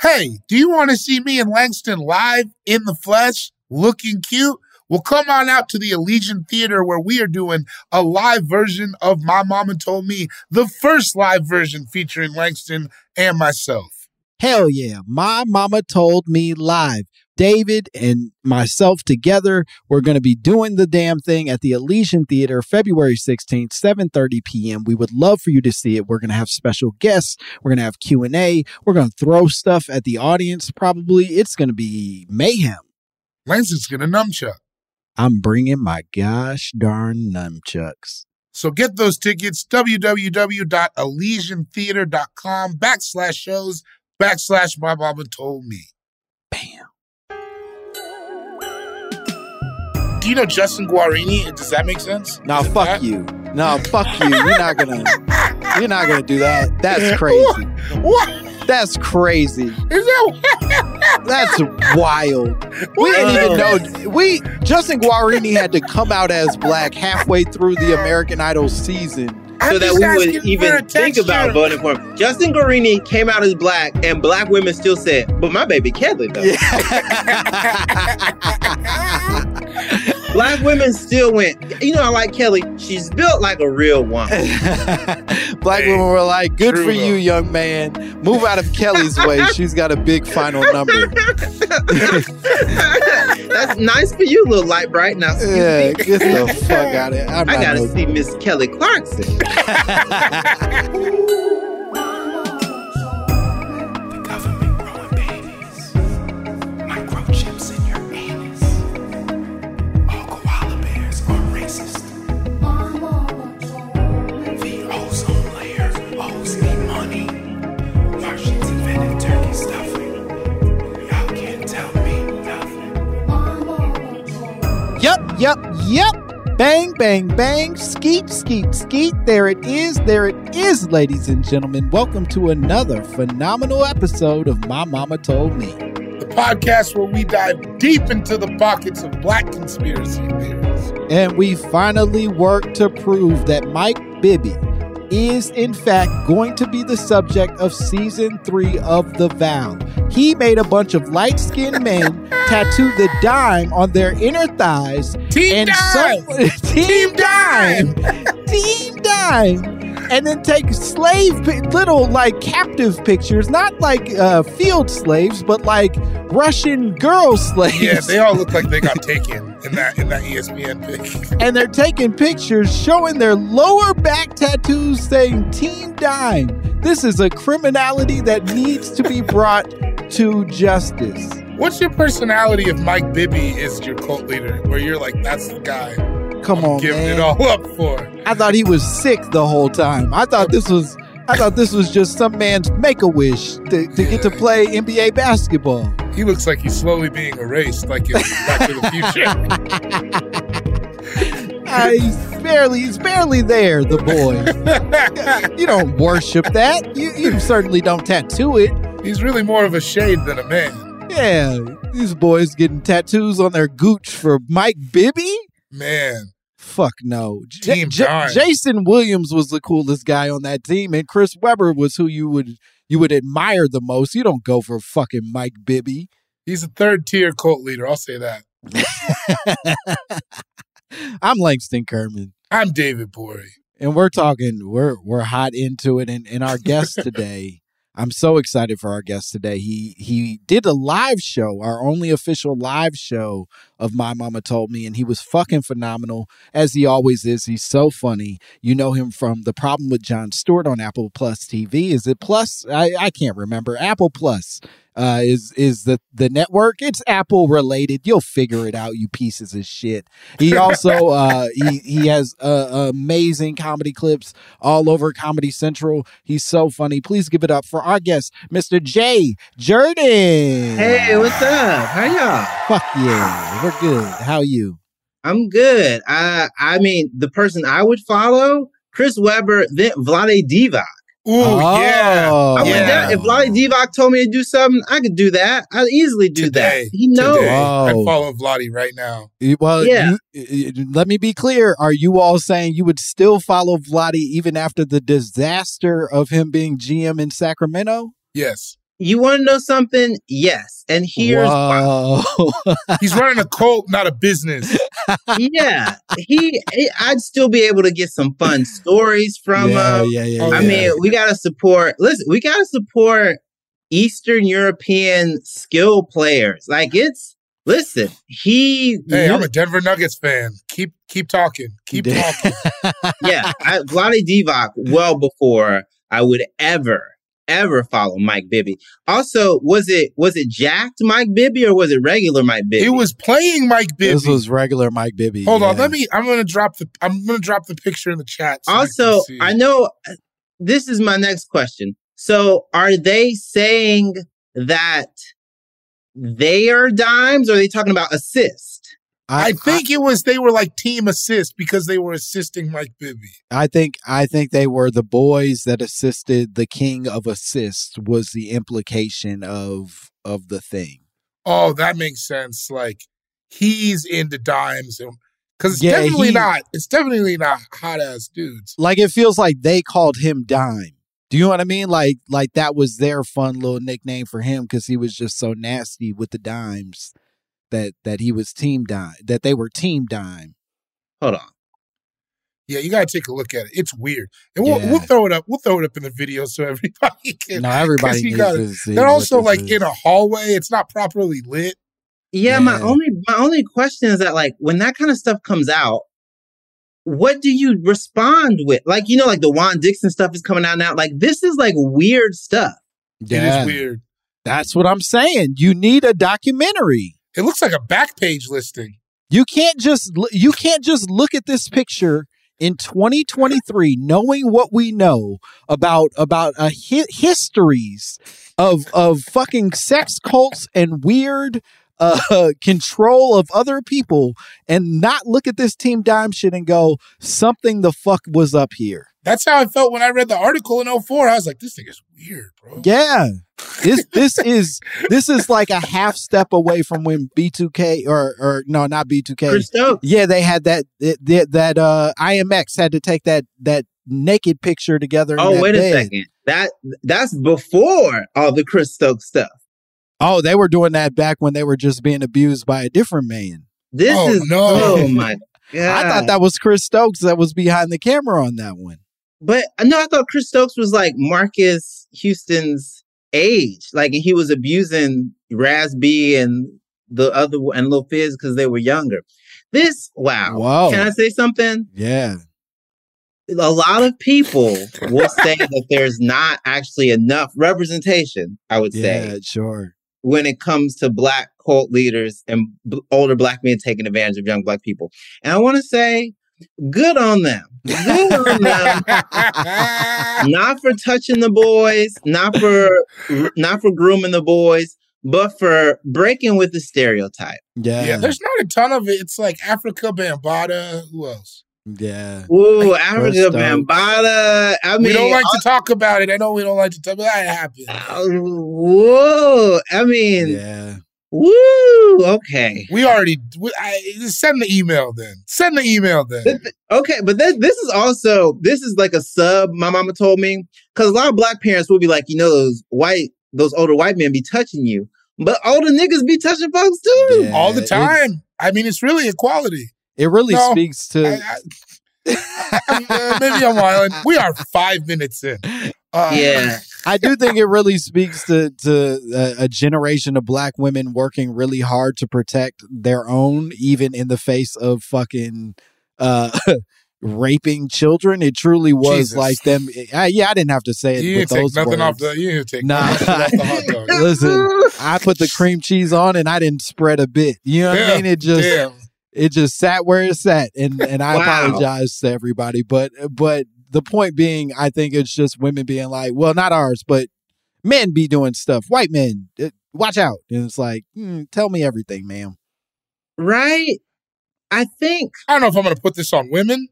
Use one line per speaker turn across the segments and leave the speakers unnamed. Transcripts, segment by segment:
Hey, do you want to see me and Langston live in the flesh, looking cute? Well, come on out to the Elysian Theater where we are doing a live version of My Mama Told Me, the first live version featuring Langston and myself.
Hell yeah, My Mama Told Me live. David and myself together, we're going to be doing the damn thing at the Elysian Theater February 16th, 7:30 p.m. We would love for you to see it. We're going to have special guests. We're going to have Q&A. We're going to throw stuff at the audience probably. It's going to be mayhem.
Langston's going to numchuck.
I'm bringing my gosh darn nunchucks.
So get those tickets, www.elysiantheater.com backslash shows backslash my mama told me. You know Justin Guarini? Does that make sense?
No,
Is it
fuck
that?
you. No, fuck you. You're not gonna. You're not gonna do that. That's crazy.
What?
That's crazy.
Is that
That's wild. We didn't even know. Uh. We Justin Guarini had to come out as black halfway through the American Idol season.
I'm
so that we would even think about voting for him. Justin Guarini came out as black, and black women still said, "But my baby Kelly, though." black women still went. You know, I like Kelly. She's built like a real woman.
Black
Hey,
women were like, "Good
true
for
though.
you, young man. Move out of Kelly's way. She's got a big final number."
That's nice for you, little light bright. Now,
Yeah, get the fuck out of here. I'm
I gotta
no-
see Miss Kelly Clarkson.
Yep, yep. Bang, bang, bang. Skeet, skeet, skeet. There it is. There it is, ladies and gentlemen. Welcome to another phenomenal episode of My Mama Told Me.
the podcast where we dive deep into the pockets of black conspiracy theories.
And we finally work to prove that Mike Bibby is, in fact, going to be the subject of season three of The Vow. He made a bunch of light skinned men tattoo the dime on their inner thighs.
Team
and
Dime!
some- Team Dime! Team Dime! And then take slave, little like captive pictures, not like uh, field slaves, but like Russian girl slaves.
Yeah, they all look like they got taken in that in that ESPN pic.
and they're taking pictures showing their lower back tattoos saying Team Dime. This is a criminality that needs to be brought to justice.
What's your personality if Mike Bibby is your cult leader? Where you're like, that's the guy
Come on,
giving
man.
it all up for.
I thought he was sick the whole time. I thought this was I thought this was just some man's make a wish to, to get to play NBA basketball.
He looks like he's slowly being erased, like in Back to the Future.
Uh, he's barely he's barely there, the boy. You don't worship that. You you certainly don't tattoo it.
he's really more of a shade than a man.
Yeah, these boys getting tattoos on their gooch for Mike Bibby.
Man,
Fuck no. J-
Team
J-. Jason Williams was the coolest guy on that team, and Chris Webber was who you would you would admire the most. You don't go for fucking Mike Bibby.
he's a third tier cult leader. I'll say that.
I'm Langston Kerman.
I'm David Borie.
and we're talking we're we're hot into it and, and our guest today i'm so excited for our guest today he he did a live show our only official live show of my mama told me and he was fucking phenomenal as he always is he's so funny you know him from the problem with jon stewart on apple plus tv is it plus i, I can't remember apple plus uh, is is the the network? It's Apple related. You'll figure it out, you pieces of shit. He also uh, he he has uh, amazing comedy clips all over Comedy Central. He's so funny. Please give it up for our guest, Mr. Jay Jordan.
Hey, what's up? How y'all?
Fuck yeah, we're good. How you?
I'm good. I I mean, the person I would follow, Chris Webber, then Vlade Divac.
Ooh,
Oh.
yeah.
I would
Yeah.
de- if Vlade Divac told me to do something, I could do that. I'd easily do
Today.
that. He knows.
Today.
Whoa.
I follow Vladi right now.
Well,
Yeah.
you- let me be clear. Are you all saying you would still follow Vladdy even after the disaster of him being GM in Sacramento?
Yes.
You want to know something? Yes. And here's why.
Whoa.
He's running a cult, not a business.
yeah, he, he- I'd still be able to get some fun stories from
yeah,
him.
yeah, yeah,
I
yeah.
mean, we gotta support. Listen, we gotta support Eastern European skill players. Like it's listen, he
Hey, I'm a Denver Nuggets fan. Keep keep talking. Keep talking.
yeah, I, Vlade Divac well before I would ever ever follow Mike Bibby. Also, was it was it jacked Mike Bibby or was it regular Mike Bibby?
It was playing Mike Bibby.
this was regular Mike Bibby.
Hold on, let me. I'm gonna drop the. I'm gonna drop the picture in the chat. so
also,
see.
I know uh, this is my next question. So, are they saying that they are dimes, or are they talking about assist?
I think it was they were like team assist because they were assisting Mike Bibby.
I think I think they were the boys that assisted the king of assists was the implication of of the thing.
Oh, that makes sense. Like he's into dimes, because it's
Yeah,
definitely
he-
not. It's definitely not hot ass dudes.
Like it feels like they called him Dime. Do you know what I mean? Like like that was their fun little nickname for him because he was just so nasty with the dimes that that he was team dime that they were team dime.
Hold on.
Yeah, you gotta take a look at it. It's weird, and we'll,
Yeah.
we'll throw it up. We'll throw it up in the video so everybody can.
No, everybody
'cause you
needs
gotta-
to see.
They're also like
is.
in a hallway. It's not properly lit.
Yeah, my only my only question is that like when that kind of stuff comes out, what do you respond with? Like you know, like the Juan Dixon stuff is coming out now. Like this is like weird stuff.
Yeah,
It is weird.
that's what I'm saying. You need a documentary.
It looks like a back page listing.
You can't just you can't just look at this picture in 2023 knowing what we know about about uh, hi- histories of of fucking sex cults and weird uh control of other people and not look at this team dime shit and go something the fuck was up here.
That's how I felt when I read the article in 04. I was like, this thing is weird, bro.
Yeah. This this is this is like a half step away from when B2K or or no not B2K
Chris Stokes.
Yeah, they had that that, that uh IMX had to take that that naked picture together. in
Oh,
that
wait
bed.
a second. That that's before all the Chris Stokes stuff.
Oh, they were doing that back when they were just being abused by a different man.
This
Oh,
is
no.
oh my god.
I thought that was Chris Stokes that was behind the camera on that one.
But no, I thought Chris Stokes was like Marques Houston's age. Like he was abusing Raz-B and the other and Lil Fizz because they were younger. This wow.
Whoa.
Can I say something?
Yeah.
A lot of people will say that there's not actually enough representation, I would say,
Yeah, sure.
when it comes to black cult leaders and b- older black men taking advantage of young black people. And I want to say, good on them. Good on them. not for touching the boys, not for not for grooming the boys, but for breaking with the stereotype.
Yeah.
Yeah, there's not a ton of it. It's like Afrika Bambaataa. Who else?
yeah.
Ooh,
Chris
Africa
Stokes.
Bambaataa. I mean,
we don't like to talk about it. I know we don't like to talk, but that happened.
uh, whoa. I mean,
Yeah.
Woo! Okay.
We already we, I, send the email then. Send the email then.
Okay, but this, this is also this is like a sub. My mama told me because a lot of black parents will be like, you know, those white, those older white men be touching you, but older niggas be touching folks too.
Yeah,
All the time. I mean, it's really equality.
It really
No,
speaks to.
I, I, uh, maybe I'm wilding. We are five minutes in. Uh,
Yeah.
I do think it really speaks to to a, a generation of black women working really hard to protect their own, even in the face of fucking uh, raping children. It truly was
Jesus.
like them. I, yeah, I didn't have to say it
You
with
didn't take
those
nothing
words.
off the. You didn't take
Nah.
nothing off the hot dog.
Listen, I put the cream cheese on and I didn't spread a bit. You know what I mean? It just
damn.
it just sat where it sat, and and I
Wow.
apologize to everybody, but but the point being, I think it's just women being like, well, not ours, but men be doing stuff. White men, uh, watch out, and it's like, hmm, tell me everything, ma'am.
Right? I think
I don't know if I'm going to put this on women.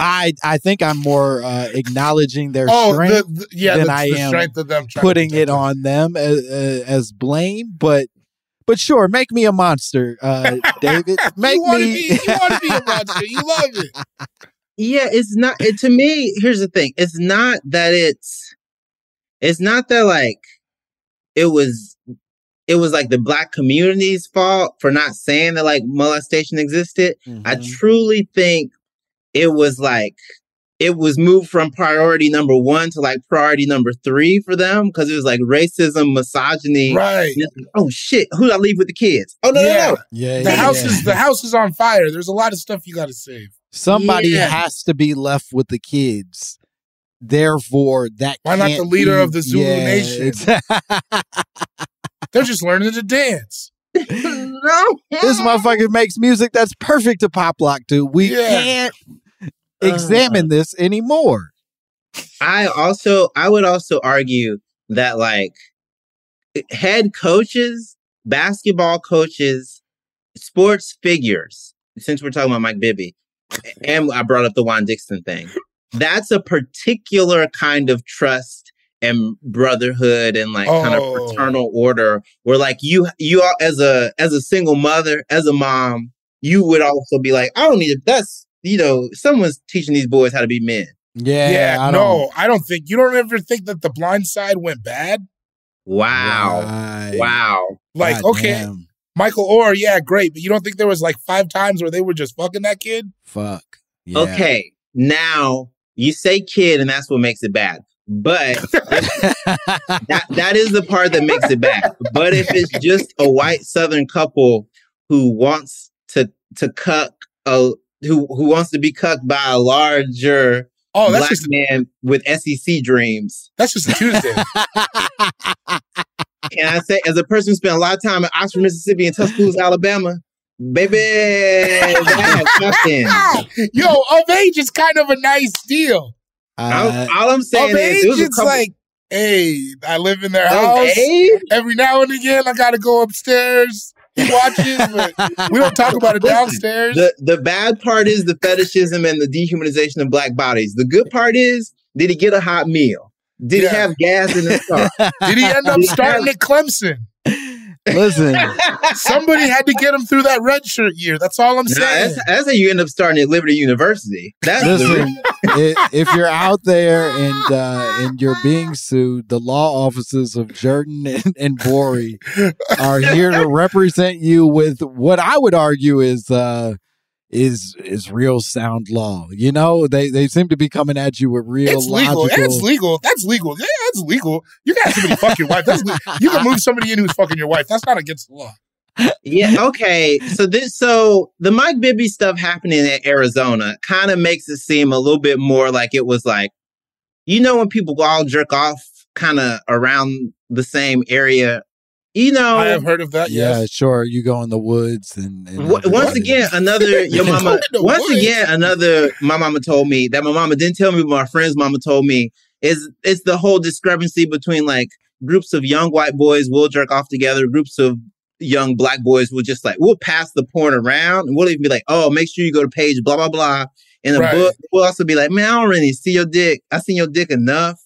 I I think I'm more uh, acknowledging their
Oh,
strength
the, the, yeah,
than
the,
I
the
am
strength of them
putting
protect
it on them as, uh, as blame, but. But sure, make me a monster, uh, David. Make
you want to
me.
be, you want to be a monster. You love it.
yeah, it's not it, to me, here's the thing. It's not that it's it's not that like it was it was like the black community's fault for not saying that like molestation existed. I
Mhm.
truly think it was like it was moved from priority number one to like priority number three for them because it was like racism, misogyny.
Right.
Like, Oh shit! Who did I leave with the kids? Oh no,
Yeah.
no, no!
yeah,
The
yeah,
house
yeah.
is the house is on fire. There's a lot of stuff you got to save.
Somebody
Yeah.
has to be left with the kids. Therefore, that
Why not
can't
the leader
be-
of the Zulu
Yeah,
nation? They're just learning to dance.
no.
this motherfucker makes music that's perfect to pop lock to. We
Yeah.
can't uh. examine this anymore.
I also I would also argue that like head coaches, basketball coaches, sports figures, since we're talking about Mike Bibby, and I brought up the Juan Dixon thing. That's a particular kind of trust and brotherhood and like kind of
Oh.
fraternal order where like you you all as a as a single mother, as a mom, you would also be like, I don't need it. That's you know, someone's teaching these boys how to be men.
Yeah,
Yeah,
I
no,
don't.
I don't think you don't ever think that the blind side went bad.
Wow.
Right.
Wow.
Like,
God
okay,
damn.
Michael Oher, yeah, great, but you don't think there was like five times where they were just fucking that kid?
Fuck. Yeah.
Okay, now you say kid, and that's what makes it bad. But that that is the part that makes it bad. But if it's just a white Southern couple who wants to to cuck a who who wants to be cucked by a larger
Oh, that's
black
just
man with SEC dreams,
that's just a Tuesday.
can I say, as a person who spent a lot of time in Oxford, Mississippi, and Tuscaloosa, Alabama, baby, that's nothing.
Yo, of age is kind of a nice deal.
All,
Uh,
all I'm saying
Of
is,
age,
it was a
it's
couple,
like, hey, I live in their
of
house.
age?
Every now and again, I got to go upstairs. He watches, but we don't talk about it
Listen,
downstairs.
The the bad part is the fetishism and the dehumanization of black bodies. The good part is, did he get a hot meal? Did
Yeah.
he have gas in his car?
Did he end up starting at Clemson?
listen,
Somebody had to get him through that red shirt year. That's all I'm
Nah,
saying.
that's, that's how you end up starting at Liberty University. That's
listen. i- if you're out there and uh, and you're being sued, the law offices of Jordan and, and Borie are here to represent you with what I would argue is uh, is is real sound law. You know, they they seem to be coming at you with real
It's legal.
logical.
It's legal. That's legal. Yeah, that's legal. You can have somebody fuck your wife. That's le- you can move somebody in who's fucking your wife. That's not against the law.
yeah. Okay. So this, so the Mike Bibby stuff happening in Arizona kind of makes it seem a little bit more like it was like, you know, when people all jerk off kind of around the same area, you know.
I have heard of that.
yeah,
Yes.
sure. You go in the woods and, and
Wha- once again, another your mama. Once
woods.
again, another my mama told me that my mama didn't tell me, but my friend's mama told me is it's the whole discrepancy between like groups of young white boys will jerk off together, groups of young black boys will just like we'll pass the porn around, and we'll even be like, oh, make sure you go to page blah blah blah. In the
Right.
book, we'll also be like, man, I don't really see your dick. I seen your dick enough.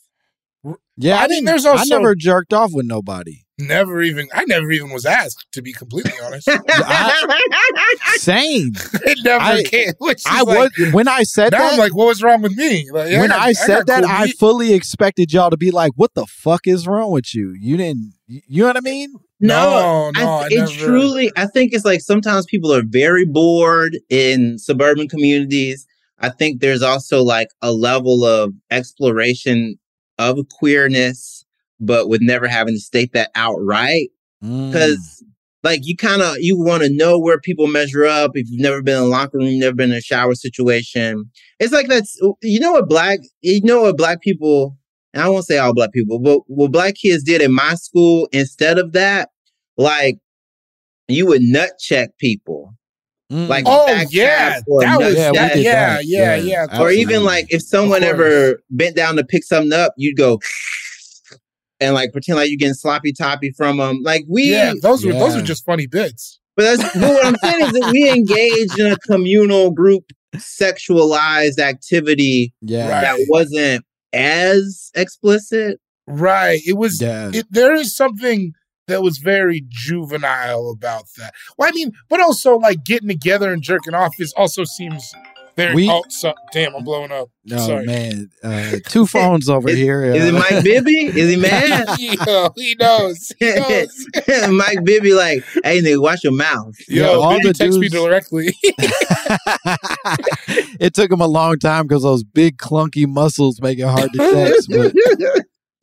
Yeah,
I
I,
think
didn't.
there's
I never jerked off with nobody.
Never even. I never even was asked. To be completely honest,
Same.
it never
I,
came. Which
I
like,
was when I said
now
that.
I'm like, what was wrong with me? Like, yeah,
when
got-
I said
got
that,
cool
I
beat.
fully expected y'all to be like, "What the fuck is wrong with you? You didn't, you know what I mean?"
No,
No, no,
I,
I
it
never-
truly. I think it's like sometimes people are very bored in suburban communities. I think there's also like a level of exploration of queerness, but with never having to state that outright.
Mm.
Because like you kind of you want to know where people measure up. If you've never been in a locker room, never been in a shower situation, it's like that's you know what black you know what black people. And I won't say all black people, but what black kids did in my school instead of that, like you would nut check people,
Mm.
like
Oh yeah,
or
that was
Yeah,
that, yeah, yeah,
Yeah.
yeah,
or even like if someone ever bent down to pick something up, you'd go and like pretend like you're getting sloppy toppy from them. Like we,
yeah. Those were those
Yeah.
were just funny bits.
but that's but what I'm saying is that we engaged in a communal group sexualized activity
yeah,
Right.
that wasn't as explicit.
Right. It was.
yeah.
It, there is something that was very juvenile about that. Well, I mean, but also like getting together and jerking off is also seems very.
We-
oh, so, damn, I'm blowing up.
No
Sorry.
man, uh, two phones over
Is-
here.
Is it
uh,
Mike Bibby? Is he mad?
Yo, he knows. He knows.
Mike Bibby like, hey nigga, watch your mouth.
Yo,
Yeah, all
Bibby
the
text me directly.
it took him a long time because those big clunky muscles make it hard to text, but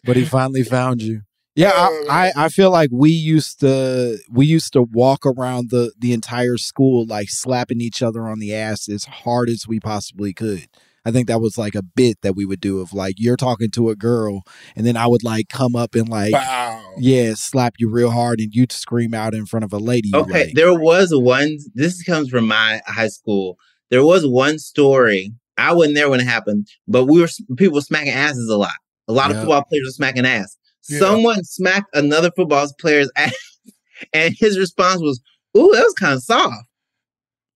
but he finally found you. Yeah, I, I I feel like we used to we used to walk around the the entire school like slapping each other on the ass as hard as we possibly could. I think that was like a bit that we would do of like you're talking to a girl and then I would like come up and like
wow.
yeah slap you real hard and you'd scream out in front of a lady.
Okay,
like.
there was one. This comes from my high school. There was one story. I wasn't there when it happened, but we were people were smacking asses a lot. A lot of
Yeah.
football players were smacking ass.
Yeah.
Someone smacked another football player's ass, and his response was, "Ooh, that was kind of soft."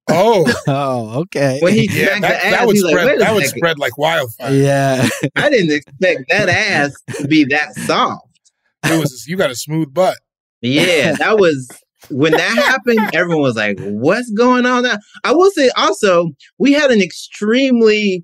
Oh,
oh okay.
When he
yeah.
smacked
That,
the
that would
he's like,
spread.
"Wait a
that would spread like wildfire.
yeah.
I didn't expect that ass to be that soft."
It was. You got a smooth butt.
Yeah, that was when that happened. Everyone was like, "What's going on?" Now, I will say also, we had an extremely,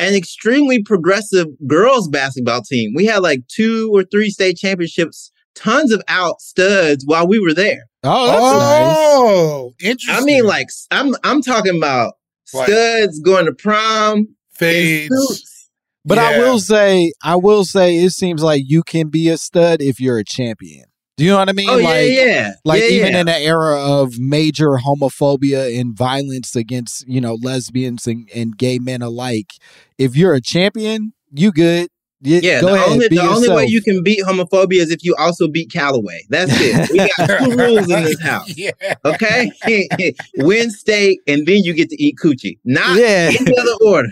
an extremely progressive girls basketball team. We had like two or three state championships, tons of out studs while we were there.
Oh, that's oh, nice.
Oh, interesting.
I mean, like I'm, I'm talking about
Like-
studs going to prom. in
fades.
suits.
But I will say, I will say, it seems like you can be a stud if you're a champion. Do you know what I mean?
Oh
like,
yeah, yeah.
like
yeah,
even
yeah.
in an era of major homophobia and violence against you know lesbians and, and gay men alike, if you're a champion, you good. Y-
Yeah,
go
the
ahead,
only the only way you can beat homophobia is if you also beat Callaway. That's it. We got two rules in this house.
Yeah.
Okay, win state, and then you get to eat coochie. Not
Yeah.
any other order.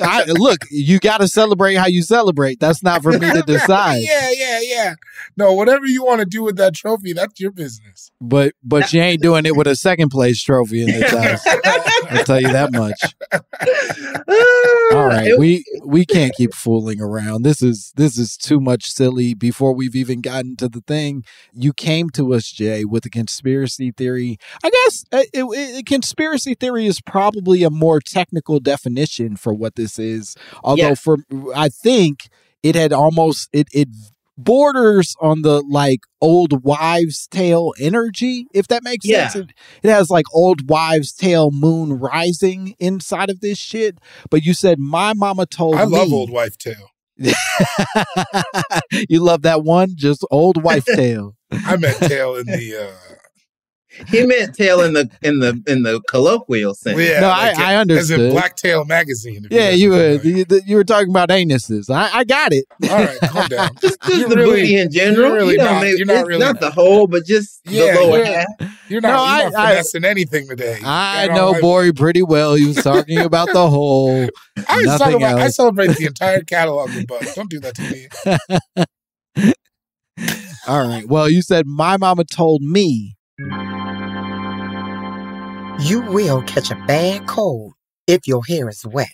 I, look, you got to celebrate how you celebrate. That's not for me to decide.
yeah, yeah, yeah. No, whatever you want to do with that trophy, that's your business.
But but you ain't doing it with a second place trophy in this house. I'll tell you that much. All right, we we can't keep fooling around. This is this is too much silly. Before we've even gotten to the thing, you came to us, Jay, with a conspiracy theory. I guess uh, it, it, conspiracy theory is probably a more technical definition for what this is. Although,
Yeah.
for I think it had almost it it borders on the like old wives tale energy if that makes
Yeah.
sense it, it has like old wives tale moon rising inside of this shit but you said my mama told me
I love old wife tale.
you love that one just old wife tale
I meant tale in the uh
he meant tail in the in the in the colloquial sense.
yeah,
No,
like
I- I
As
understood.
in Black Tail magazine.
yeah you were you, you were talking about anuses i, I got it
All right, calm down.
Just, just the
really-
booty in general.
you're really
you know,
not-
maybe
you're not really-
not the whole, but just
Yeah,
the lower
you're-
half.
You're not,
No,
you're
I-
not
I-
finessing anything today.
i know
like-
Borie pretty well he was talking about the whole
I, was
nothing
talking about, I celebrate the entire catalog of Buzz. Don't do that to me.
all right well you said my mama told me
You will catch a bad cold if your hair is wet.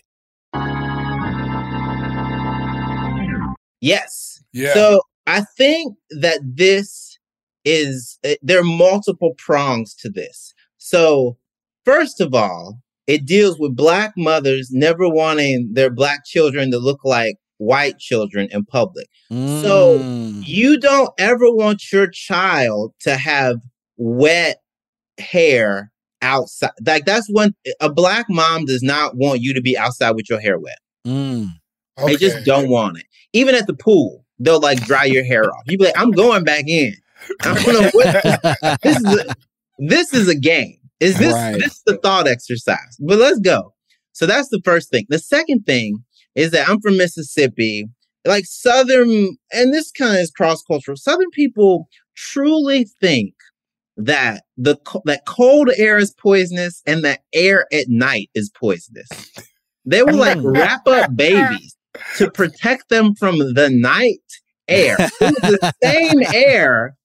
Yes.
Yeah.
So I think that this is uh, there are multiple prongs to this. So, first of all, it deals with black mothers never wanting their black children to look like white children in public. So,
Mm.
you don't ever want your child to have wet hair outside. Like that's one a black mom does not want you to be outside with your hair wet.
Mm.
They just don't want it. Even at the pool, they'll like dry your hair off. You be like, I'm going back in. I don't know what this is. A, this is a game. Is this
Right.
this is the thought exercise? But let's go. So that's the first thing. The second thing is that I'm from Mississippi. Like Southern, and this kind of is cross cultural. Southern people truly think that the that cold air is poisonous and that air at night is poisonous. They will like wrap up babies to protect them from the night air. It was the same air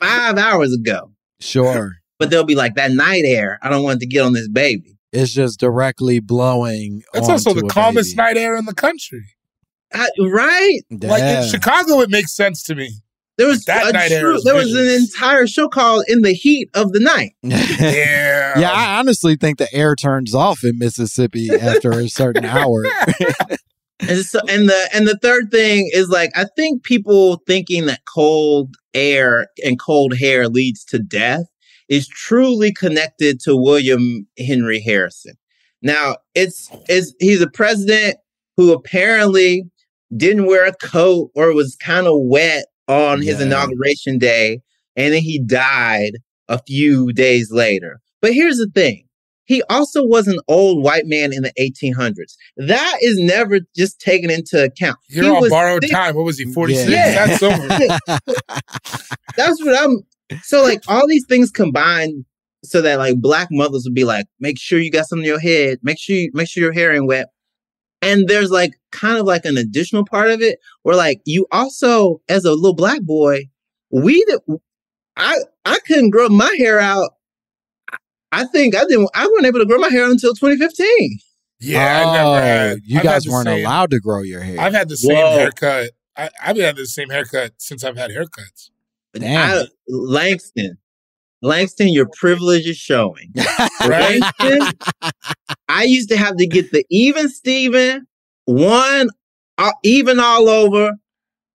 five hours ago,
Sure.
but they'll be like that night air. I don't want it to get on this baby.
It's just directly blowing.
That's also the
a
calmest
baby.
night air in the country.
I- right?
Like in Chicago, it makes sense to me.
There was
That
a
night
true-
is
there was an entire show called "In the Heat of the Night."
Yeah.
yeah, I honestly think the air turns off in Mississippi after a certain hour.
And so, and the and the third thing is like I think people thinking that cold air and cold hair leads to death is truly connected to William Henry Harrison. Now, it's is he's a president who apparently didn't wear a coat or was kind of wet on his
Yeah.
inauguration day, and then he died a few days later. But here's the thing. He also was an old white man in the 1800s. That is never just taken into account.
You're
He
on
was
borrowed
thick-
time. What was he, 46?
Yeah.
That's over.
That's what I'm. So like all these things combined, so that like black mothers would be like, make sure you got something in your head. Make sure you make sure your hair ain't wet. And there's like kind of like an additional part of it where like you also as a little black boy, we did, I I couldn't grow my hair out. I think I didn't. I wasn't able to grow my hair out until 2015.
Yeah,
oh,
I never had.
you
I've
guys
had
weren't
same-
allowed to grow your hair.
I've had the same
Whoa.
haircut. I, I've had the same haircut since I've had haircuts.
Damn.
I, Langston, Langston, your privilege is showing.
Right?
Langston, I used to have to get the even Steven, one uh, even all over,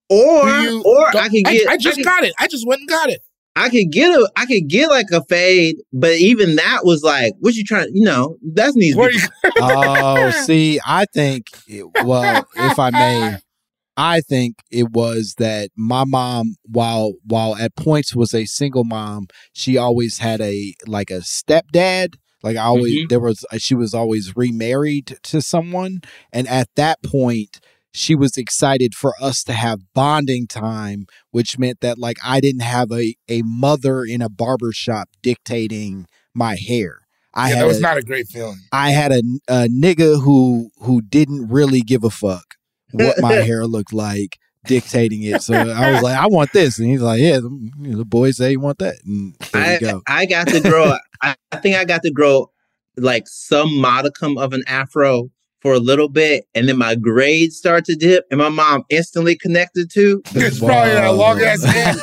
or
you-
or I could get.
I, I just
could,
got it. I just went and got it.
I could get a. I could get like a fade, but even that was like, what you trying? You know, that needs to
Where
be.
you,
oh, see, I think, it- well, if I may, I think it was that my mom, while while at points was a single mom, she always had a like a stepdad. Like I always,
Mhm.
there was she was always remarried to someone, and at that point, she was excited for us to have bonding time, which meant that like I didn't have a a mother in a barber shop dictating my hair. I
yeah,
had
that was
a-
not a great feeling.
I had a, a nigga who who didn't really give a fuck what my hair looked like dictating it. So I was like, I want this, and he's like, Yeah, the, you know, the boys say you want that, and there
I
you go.
I got to grow. I, I think I got to grow like some modicum of an afro for a little bit, and then my grades start to dip, and my mom instantly connected to.
It's probably that long ass hair.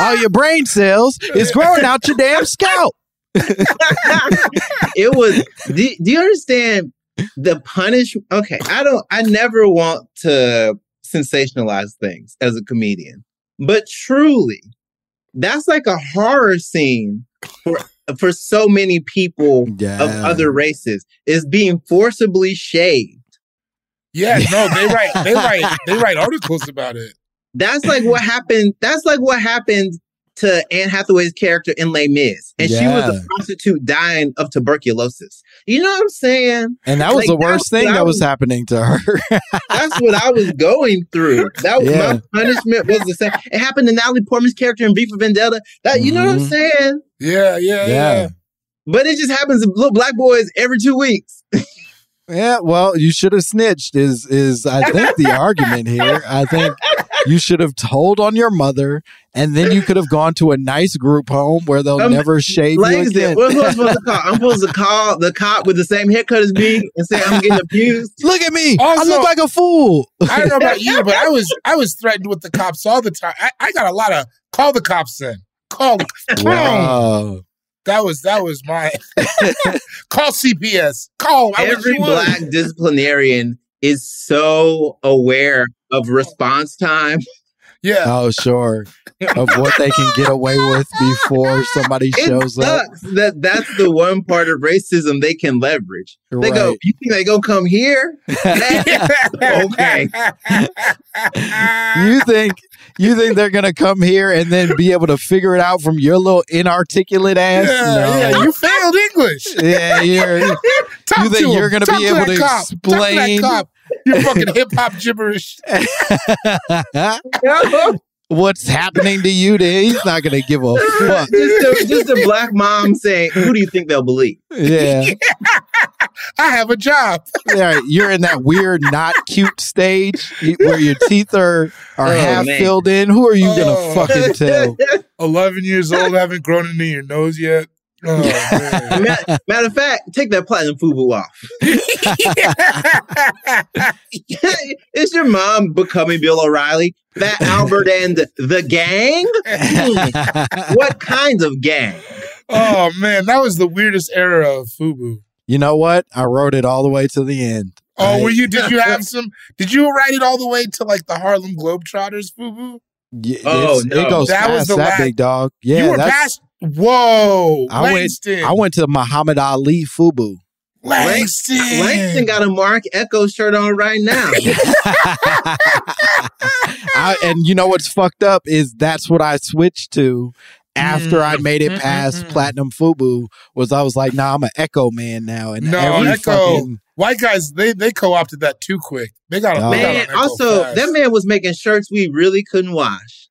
All your brain cells is growing out your damn scalp.
it was. Do, do you understand the punish? Okay, I don't. I never want to sensationalize things as a comedian, but truly, that's like a horror scene for for so many people of other races is being forcibly shaved.
Yeah, no, they write they write they write articles about it.
That's like what happened. That's like what happened to Anne Hathaway's character in Les Mis, and she was a prostitute dying of tuberculosis. You know what I'm saying?
And that was
Like,
the worst thing that was
was-
happening to her.
That's what I was going through. That was
Yeah.
my punishment was the same. It happened to Natalie Portman's character in V for Vendetta. That you know what I'm
Mhm.
saying?
Yeah, yeah, yeah.
Yeah.
But it just happens to little black boys every two weeks.
yeah, well, you should have snitched. Is is I think the argument here? I think you should have told on your mother, and then you could have gone to a nice group home where they'll
Um,
never shave you again.
what am I supposed to call? I'm supposed to call the cop with the same haircut as me and say I'm getting abused.
Look at me. I look like a fool.
I don't know about you, but I was I was threatened with the cops all the time. I, I got a lot of call the cops then. Call call.
Wow.
That was that was my call CPS. Call I
Every black disciplinarian is so aware of response time.
Yeah.
Oh, sure. Of what they can get away with before somebody
It
shows up.
that that's the one part of racism they can leverage. They go, you think they gonna come here? okay.
You think you think they're gonna come here and then be able to figure it out from your little inarticulate ass?
Yeah,
no.
yeah, you failed English.
Yeah, you're. you think
to
you're gonna
Talk
be
to
able to
cop. Talk to
explain-
that cop. Your fucking hip hop gibberish.
What's happening to you? Then he's not gonna give a fuck.
just, a, just a black mom saying, "Who do you think they'll believe?"
Yeah,
I have a job.
yeah. You're in that weird, not cute stage where your teeth are are
Oh,
half
man.
filled in. Who are you
Oh.
gonna fucking tell?
11 years old, haven't grown into your nose yet. Oh,
matter, matter of fact, take that platinum fubu off. Is your mom becoming Bill O'Reilly, Fat Albert, and the gang? Hmm. what kind of gang?
oh, man. That was the weirdest era of Fubu.
You know what? I wrote it all the way to the end.
Oh,
I-
were you? Did you have some? Did you write it all the way to like the Harlem Globetrotters, Fubu?
Yeah,
Oh, no.
it goes
That was the
that
last-
big dog. Yeah,
you were
that's.
past. Whoa,
I went.
Langston.
I went to Muhammad Ali Fubu.
Langston.
Langston got a Marc Ecko shirt on right now.
I, and you know what's fucked up is that's what I switched to after I mm-hmm. made it mm-hmm. past mm-hmm. Platinum Fubu. Was I was like, nah, I'm an Ecko man now, and
No,
every
Ecko.
fucking
White guys, they they co-opted that too quick. They got,
Oh.
they got
man, also
fast.
that man was making shirts we really couldn't wash.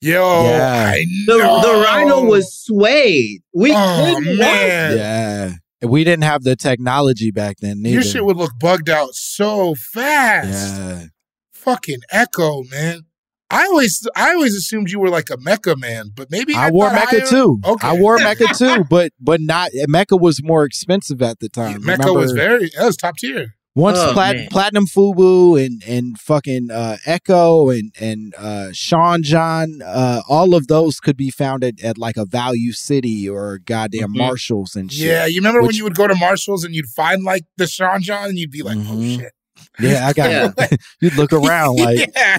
Yo,
Yeah.
I
The,
know.
the rhino was suede. We
Oh
couldn't
man,
yeah. We didn't have the technology back then. Neither.
your shit would look bugged out so fast.
yeah.
Fucking Ecko, man. I always I always assumed you were like a Mecca man, but maybe
I wore
thought
Mecca
higher-
too.
Okay,
I wore Mecca too, but but not Mecca was more expensive at the time.
Mecca was very that was top tier.
Once
Oh,
plat- platinum Fubu and and fucking uh, Ecko and and uh, Sean John, uh, all of those could be found at, at like a Value City or goddamn
Mhm.
Marshalls and shit.
Yeah, you remember when you would go to Marshalls and you'd find like the Sean John and you'd be like, oh
Mhm.
shit.
Yeah. I got. You'd look around like,
yeah,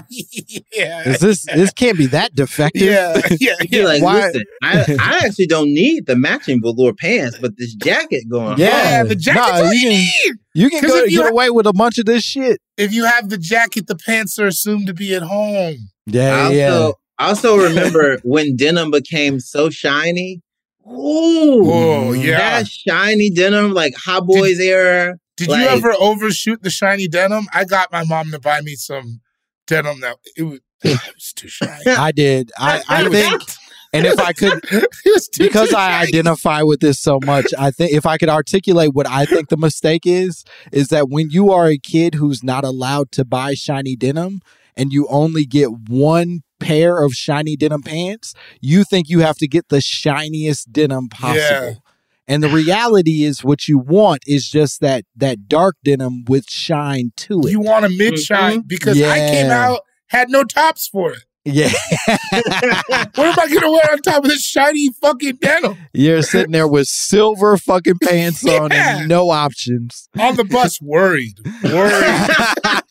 yeah,
is this this can't be that defective?
yeah, yeah, yeah.
like,
Why-
listen, I, I actually don't need the matching velour pants, but this jacket going
Yeah.
Yeah, the jacket's
Nah, you
you
can- You can
'Cause
go
you
get
ha-
away with a bunch of this shit.
If you have the jacket, the pants are assumed to be at home.
Yeah,
I
yeah.
also, I also remember when denim became so shiny. Ooh,
Oh yeah.
that shiny denim, like Hot Boys era.
Did
like-
you ever overshoot the shiny denim? I got my mom to buy me some denim that it was, it was too shiny.
I did. I, I think, and if I could,
it was too,
because I identify with this so much, I think if I could articulate what I think the mistake is, is that when you are a kid who's not allowed to buy shiny denim and you only get one pair of shiny denim pants, you think you have to get the shiniest denim possible.
Yeah.
And the reality is what you want is just that that dark denim with shine to it.
You want a mid mm-hmm. shine because I came out had no tops for it.
yeah.
What am I gonna wear on top of this shiny fucking denim
You're sitting there with silver fucking pants on and no options.
on the bus? Worried, worried,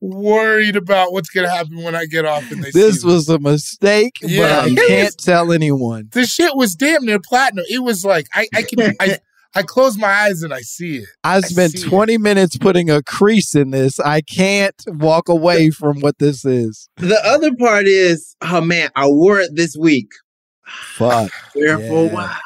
worried about what's gonna happen when I get off and they
this
see me.
was a mistake,
Yeah,
but I can't
was-
tell anyone.
the shit was damn near platinum. It was like I, I can I, I close my eyes and I see it.
I spent
see it.
20 minutes putting a crease in this. I can't walk away from what this is.
The other part is, oh man, I wore it this week.
Fuck.
Wear it for a
Yeah.
while.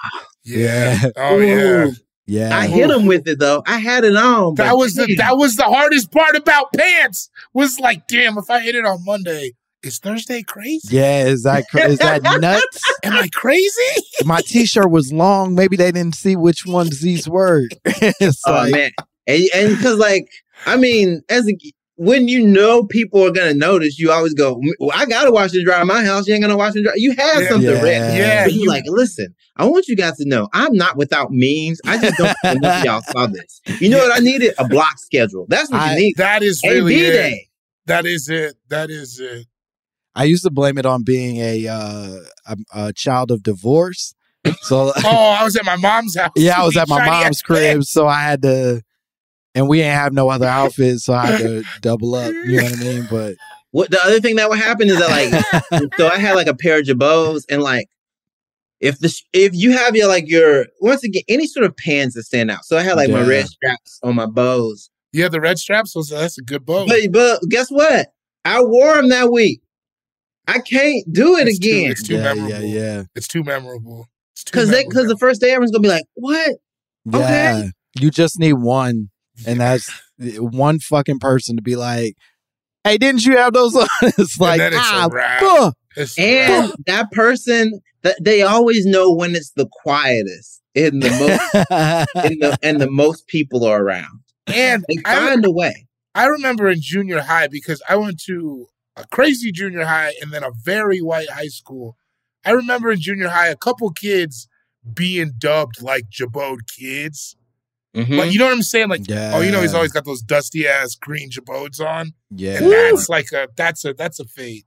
Yeah.
Yeah.
Oh.
Ooh.
Yeah.
I hit him with it though. I had it on.
That
but
was the that was the hardest part about pants. Was like, damn, if I hit it on Monday, is Thursday crazy?
Yeah, is that cra- is that nuts?
Am I crazy?
My t-shirt was long. Maybe they didn't see which ones these were. it's
Oh
like,
man, and and because like I mean, as a when you know people are gonna notice, you always go, well, I gotta wash and dry my house. You ain't gonna wash and dry. You have
Yeah.
something
Yeah.
ready.
Yeah,
But you
you-
like, listen, I want you guys to know I'm not without means. I just don't think enough of y'all saw this. You know what I needed? A block schedule. That's what
I-
you need.
That is
A
really
B
it.
day.
That is it. That is it.
I used to blame it on being a uh, a, a child of divorce. So
Oh, I was at my mom's house.
yeah, I was at my mom's crib, so I had to, and we ain't have no other outfits, so I had to double up. You know what I mean? But
What the other thing that would happen is that like so I had like a pair of jabots and like if the if you have your like your once again any sort of pants that stand out. So I had like my red straps on my bows.
You had the red straps. Was that's a good bow.
But but guess what? I wore them that week. I can't do it
It's too-
again
it's too
yeah,
memorable.
yeah, yeah,
It's too memorable.
Because they because the first day everyone's gonna be like, what?
yeah.
Okay.
You just need one, and that's one fucking person to be like, "Hey, didn't you have those on?" it's like,
then it's a
ah,
wrap.
fuh."
It's
And that person that they always know when it's the quietest in the most and the and the most people are around.
and
They
I,
find a way.
I remember in junior high because I went to a crazy junior high and then a very white high school. I remember in junior high a couple kids being dubbed like Jabode kids.
Mhm.
Like you know what I'm saying? Like
yeah,
oh, you know he's always got those dusty ass green Jabodes on.
yeah.
And that's like a that's a that's a fate.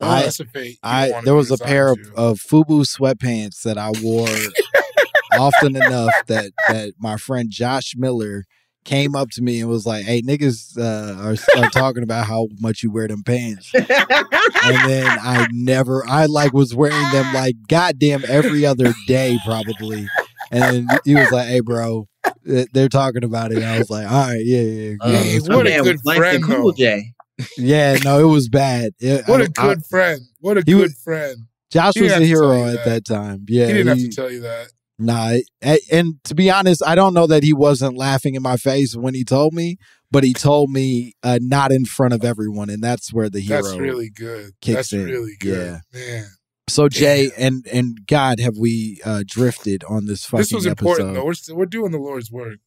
Oh,
I-
that's a fate. you
I there was a pair of, of FUBU sweatpants that I wore often enough that that my friend Josh Miller came up to me and was like, "Hey, niggas uh, are, are talking about how much you wear them pants," and then I never, I like was wearing them like goddamn every other day probably, and he was like, "Hey, bro." Th- They're talking about it. I was like, all right, yeah, yeah, yeah.
Uh,
Hey, what a
man
good friend,
Cool
though.
J.
yeah, no, it was bad. It-
what
I-
a
I-
good friend. What a
He
good
was-
friend.
Josh
He
was a
have to tell
hero at
that.
that time. Yeah,
he didn't have to tell you that.
Nah, a- and to be honest, I don't know that he wasn't laughing in my face when he told me, but he told me uh, not in front of everyone, and that's where the hero.
That's really good.
kicks
That's
in.
really good. yeah. Man.
So Jay and and God, have we uh, drifted on this fucking
This was important though. We're still, we're doing the Lord's work.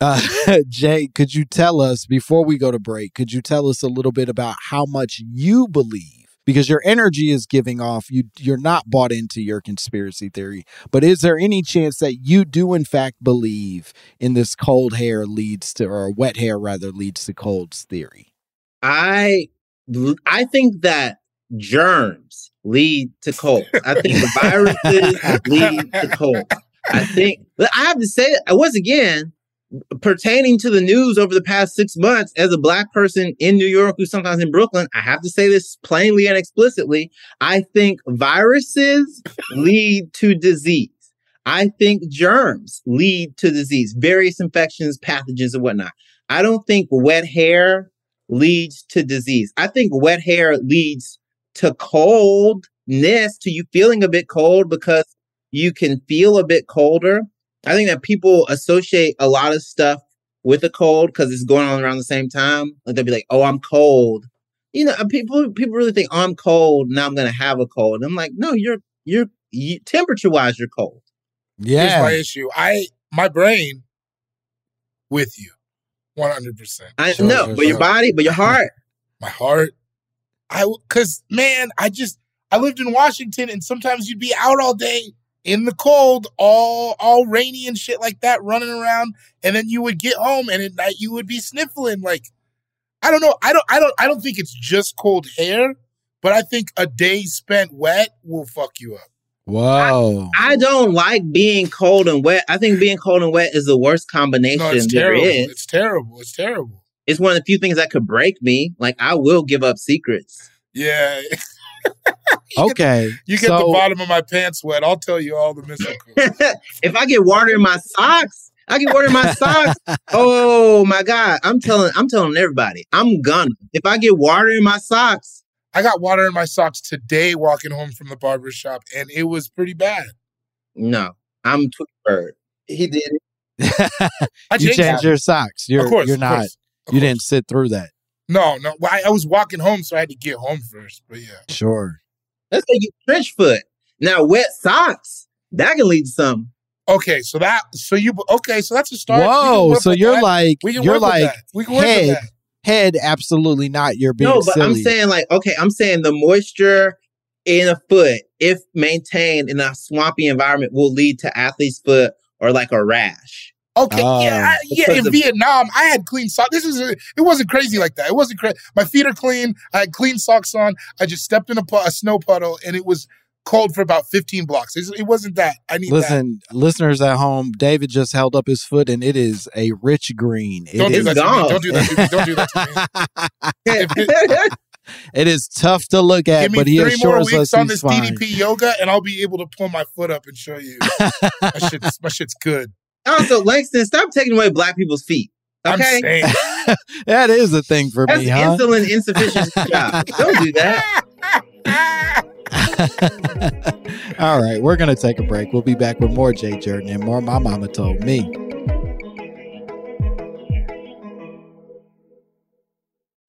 Uh, Jay, could you tell us before we go to break? Could you tell us a little bit about how much you believe? Because your energy is giving off. You you're not bought into your conspiracy theory, but is there any chance that you do in fact believe in this cold hair leads to, or wet hair rather leads to colds theory?
I I think that germs lead to colds. I think viruses lead to colds. I think I have to say uh, once again, pertaining to the news over the past six months, as a black person in New York who's sometimes in Brooklyn, I have to say this plainly and explicitly. I think viruses lead to disease. I think germs lead to disease, various infections, pathogens, and whatnot. I don't think wet hair leads to disease. I think wet hair leads to coldness, to you feeling a bit cold because you can feel a bit colder. I think that people associate a lot of stuff with a cold because it's going on around the same time. Like they'll be like, "Oh, I'm cold." You know, uh, people people really think, "Oh, I'm cold. Now I'm gonna have a cold." And I'm like, "No, you're you're you, temperature wise, you're cold."
Yeah, Here's my issue. I my brain with you, one hundred percent.
I know,
sure,
but your body, but your heart.
My heart. I because man, I just I lived in Washington, and sometimes you'd be out all day in the cold, all all rainy and shit like that, running around, and then you would get home, and at night you would be sniffling. Like I don't know. I don't. I don't. I don't think it's just cold hair, but I think a day spent wet will fuck you up.
whoa,
I don't like being cold and wet. I think being cold and wet is the worst combination
No, it's
there
terrible.
is.
It's terrible. It's terrible.
It's one of the few things that could break me. Like I will give up secrets.
Yeah.
okay.
You get
so,
the bottom of my pants wet. I'll tell you all the mystical.
if I get water in my socks, I get water in my socks. Oh my god! I'm telling, I'm telling everybody, I'm gonna. If I get water in my socks,
I got water in my socks today walking home from the barber shop, and it was pretty bad.
no, I'm Tweety Bird. He did it.
I
you
changed
changed your socks. You're
of course,
you're
of
not.
Course,
You
course.
didn't sit through that.
No, no. Well, I, I was walking home, so I had to get home first. But yeah,
Sure.
Let's say you trench foot. Now wet socks that can lead to something.
okay. So that, so you, okay. So that's a start.
Whoa. So you're
that.
like
we can
you're like
we can work
head head, absolutely not. You're being
no, but
silly.
I'm saying like, okay, I'm saying the moisture in a foot, if maintained in a swampy environment, will lead to athlete's foot or like a rash.
Okay,
Oh.
yeah, um, I, yeah. In
of-
Vietnam, I had clean socks. This is it wasn't crazy like that. It wasn't crazy. My feet are clean. I had clean socks on. I just stepped in a, pu- a snow puddle, and it was cold for about 15 blocks. It's- It wasn't that. I need that.
Listen, listeners at home, David just held up his foot and it is a rich green. It
Don't do that to me. Don't do that to me. Don't do that to me. If it-
is tough to look at, but he assures us
on this
fine.
DDP yoga, and I'll be able to pull my foot up and show you. my, shit's, my shit's good.
Also, Langston, stop taking away black people's feet.
I'm
Okay,
that is a thing for
that's
me, huh?
insulin insufficient job. Don't do that.
All right, we're going to take a break. We'll be back with more Jay Jordan and more My Mama Told Me.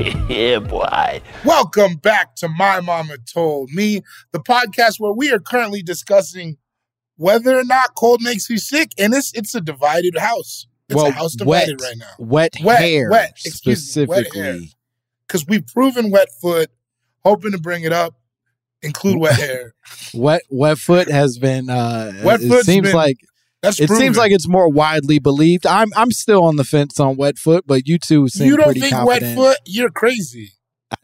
yeah, boy.
Welcome back to My Mama Told Me, the podcast where we are currently discussing whether or not cold makes you sick, and it's it's a divided house. It's
well,
a house
wet,
divided right now.
wet,
Wet,
hair
wet, excuse me, wet hair.
specifically.
Because we've proven wet foot, hoping to bring it up, include wet hair.
Wet wet foot has been uh
Wet
it seems
been-
like
That's
it
proven.
seems like it's more widely believed. I'm I'm still on the fence on wet foot, but you two seem
you don't think
confident.
wet foot? You're crazy.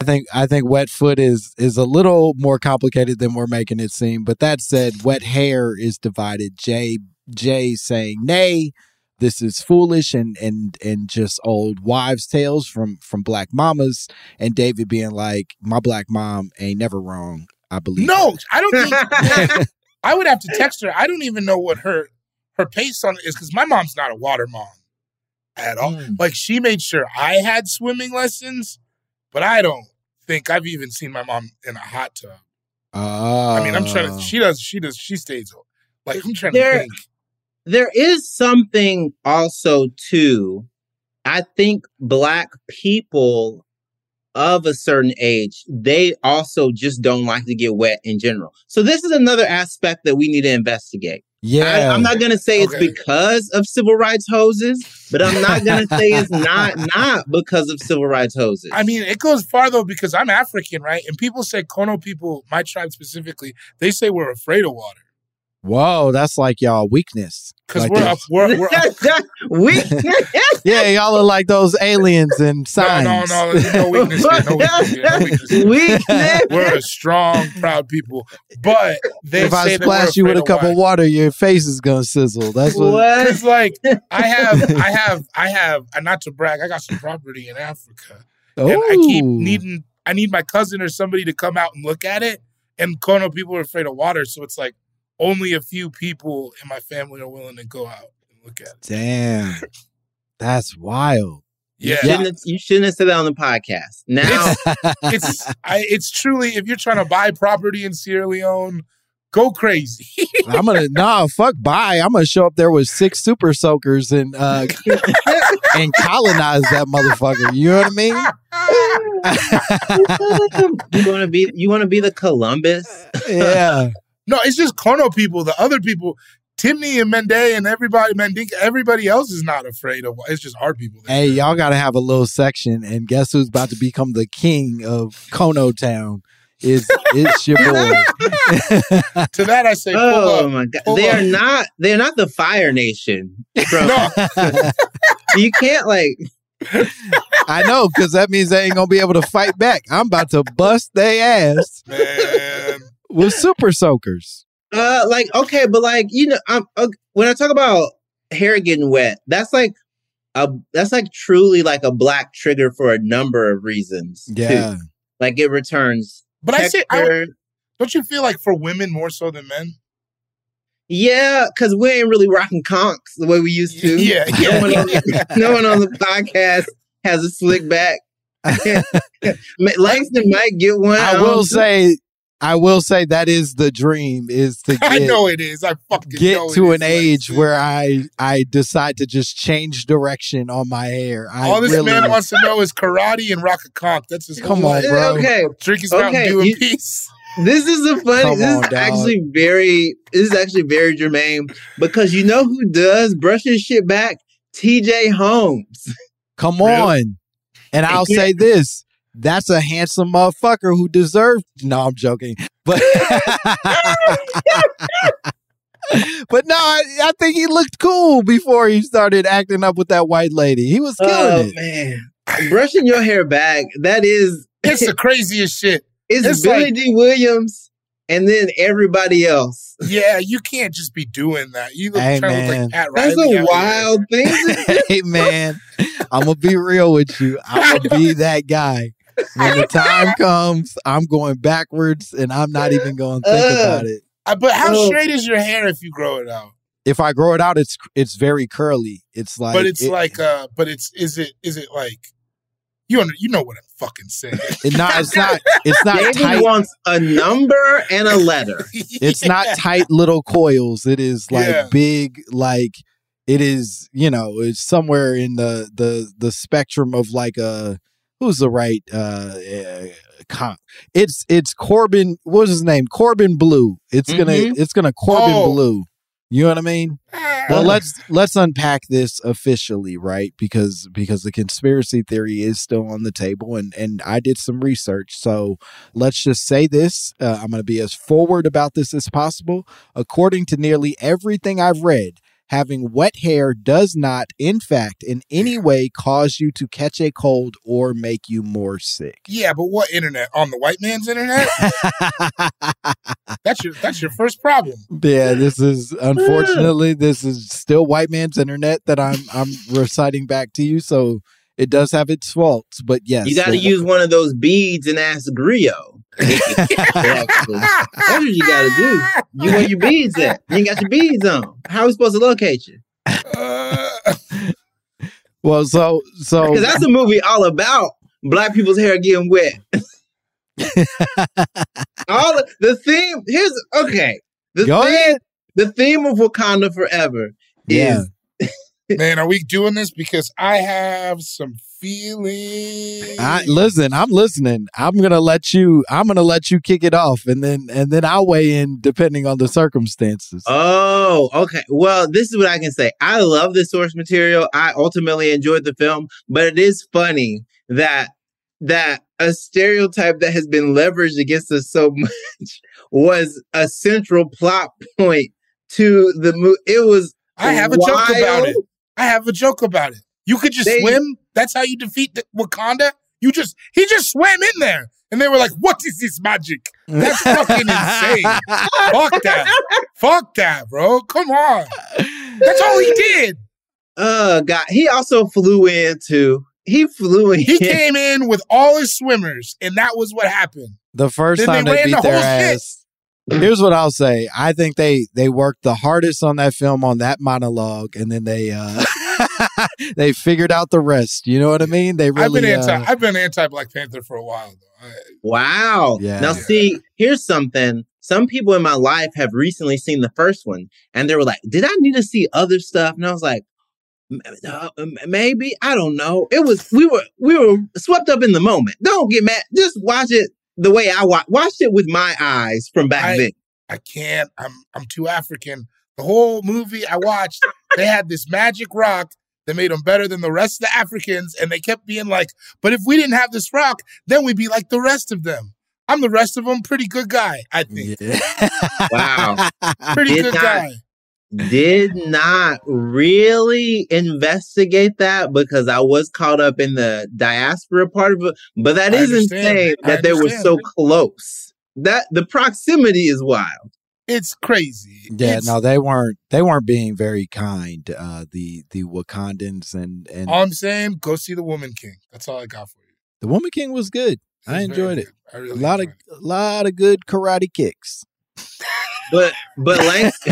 I think I think wet foot is is a little more complicated than we're making it seem. But that said, wet hair is divided. Jay Jay saying nay, this is foolish and and and just old wives' tales from from black mamas, and David being like, my black mom ain't never wrong. I believe.
No, I don't think. I would have to text her. I don't even know what her her pace on it is because my mom's not a water mom at all.
Mm.
Like she made sure I had swimming lessons, but I don't think I've even seen my mom in a hot tub. I mean, I'm trying
Oh.
to. She does. She does. She stays. Like I'm trying
There-
to think.
there is something also too i think black people of a certain age, they also just don't like to get wet in general. So this is another aspect that we need to investigate.
Yeah.
I, am not gonna say it's
Okay.
because of civil rights hoses, but I'm not gonna say it's not not because of civil rights hoses.
I mean, it goes far though because I'm African, right? And people say Kono people, my tribe specifically, they say we're afraid of water
Whoa, that's like y'all weakness.
because
Like
we're up. We're, we're up.
we
yeah, y'all are like those aliens and signs.
no, no, there's no weakness here. No weakness here. No weakness here.
Weakness.
We're a strong, proud people. But they
if I
say that
splash you with a cup
water.
of water, your face is gonna sizzle. That's what.
what?
Because like I have, I have, I have, and not to brag, I got some property in Africa, and I keep needing, I need my cousin or somebody to come out and look at it. And Kono people are afraid of water, so it's like only a few people in my family are willing to go out and look at it.
Damn, that's wild.
Yeah,
Shouldn't have- you shouldn't have said that on the podcast. Now
it's, I, it's truly if you're trying to buy property in Sierra Leone, go crazy.
I'm gonna no fuck buy. I'm gonna show up there with six super soakers and uh and colonize that motherfucker. You know what I mean?
you want to be you want to be the Columbus.
yeah.
No, it's just Kono people. The other people, Temne and Mende and everybody, Mandinka, everybody else is not afraid of. It's just our people. that-
Hey, y'all gotta have a little section, and guess who's about to become the king of Kono Town? Is it's your boy?
to that I say, pull
Oh
up.
my god,
pull
they
up.
are not. They're not the Fire Nation. From,
No,
you can't like.
I know, because that means they ain't gonna be able to fight back. I'm about to bust their ass
man.
With super soakers.
Uh, like okay, but like you know, I'm uh, when I talk about hair getting wet, that's like a that's like truly like a black trigger for a number of reasons. too.
Yeah.
like it returns.
But I say, I,
texture.
don't you feel like for women more so than men?
yeah, because we ain't really rocking conks the way we used to.
Yeah, yeah.
No one, on, no one on the podcast has a slick back. Ma- Langston might get one.
I
don't
will
know.
say, I will say that is the dream is to
I know it is. I fucking
get
know
to
it
an
is,
age
Langston.
where I I decide to just change direction on my hair. I
all this
really,
man wants to know is karate and rock a conk. That's his
Come on, bro.
Okay,
Drink his Mountain Dew in
you-
peace.
This is a funny.
Come
this
on,
is
dog.
actually very. This is actually very germane because you know who does brush his shit back? T.J. Holmes.
come
Really?
on. And I'll say this: that's a handsome motherfucker who deserves. No, I'm joking, but but no, I, I think he looked cool before he started acting up with that white lady. He was oh, killing
Oh
it.
man, brushing your hair back. That is.
It's the craziest shit.
It's,
it's
Billy
like-
Dee Williams, and then everybody else.
Yeah, you can't just be doing that. You look,
Hey,
trying to look like Pat
That's
Riley.
a
out
wild thing.
hey man, I'm gonna be real with you. I'm gonna be that guy. When the time comes, I'm going backwards, and I'm not even going to think
Uh.
about it.
Uh, but how
Oh.
straight is your hair if you grow it out?
If I grow it out, it's it's very curly. It's like,
but it's
it-
like, uh, but it's is it is it like you under, you know what I'm fucking saying?
it not, it's not it's not
David
tight.
wants a number and a letter.
It's not tight little coils. It is like
Yeah.
big, like it is. You know, it's somewhere in the the the spectrum of like a who's the right uh, uh con- it's it's Corbin. What's his name? Corbin Bleu. It's gonna
Mhm.
it's gonna Corbin
Oh.
Blue. You know what I mean? Well,
Oh.
let's let's unpack this officially, right? Because because the conspiracy theory is still on the table, and and I did some research. So let's just say this: uh, I'm going to be as forward about this as possible. According to nearly everything I've read, having wet hair does not, in fact, in any way cause you to catch a cold or make you more sick.
yeah, but what internet? On the white man's internet? That's your that's your first problem.
Yeah, this is unfortunately this is still white man's internet that I'm I'm reciting back to you. So it does have its faults, but yes,
You got to
so-
use one of those beads and ask Griot. That's what you got to do. You where your beads at? You ain't got your beads on. How are we supposed to locate you?
Uh,
Well, so so
Because that's a movie all about black people's hair getting wet. all the, the theme. Here's okay. The
Go
theme.
ahead.
The theme of Wakanda Forever
Yeah.
is
Man, are we doing this? Because I have some feelings.
I, listen, I'm listening. I'm gonna let you. I'm gonna let you kick it off, and then and then I'll weigh in depending on the circumstances.
Oh, okay. Well, this is what I can say. I love the source material. I ultimately enjoyed the film, but it is funny that that a stereotype that has been leveraged against us so much was a central plot point to the movie. It was.
I have a joke about it. I have a joke about it. You could just
They-
swim. That's how you defeat the Wakanda. You just he just swam in there, and they were like, "What is this magic?" That's fucking insane. Fuck that. Fuck that, bro. Come on. That's all he did.
Oh God! He also flew into. He flew in.
He came in with all his swimmers, and that was what happened.
The first
Then
time they,
ran
beat
the
their
whole shit.
ass. Here's what I'll say. I think they they worked the hardest on that film on that monologue, and then they uh they figured out the rest. You know what I mean? They
I've been
really.
anti.
uh,
I've been anti Black Panther for a while. Though. I,
Wow.
Yeah.
Now,
Yeah.
see, here's something. Some people in my life have recently seen the first one, and they were like, "Did I need to see other stuff?" And I was like, uh, "Maybe. I don't know." It was we were we were swept up in the moment. Don't get mad. Just watch it the way I watch. Watch it with my eyes from back
I-
then.
I can't. I'm I'm too African. The whole movie I watched, they had this magic rock that made them better than the rest of the Africans, and they kept being like, "But if we didn't have this rock, then we'd be like the rest of them." I'm the rest of them. Pretty good guy, I think.
Wow.
Pretty
Did
good
not-
guy.
Did not really investigate that because I was caught up in the diaspora part of it. But that
I
is
understand.
insane
I
that they were so close. That the proximity is wild.
It's crazy.
Yeah,
It's-
no, they weren't. They weren't being very kind. Uh, the the Wakandans and and
All I'm saying, go see the Woman King. That's all I got for you.
the Woman King was good.
It
I
was
enjoyed it.
good. I
A
really
lot of
enjoyed
a lot of good karate kicks.
But but like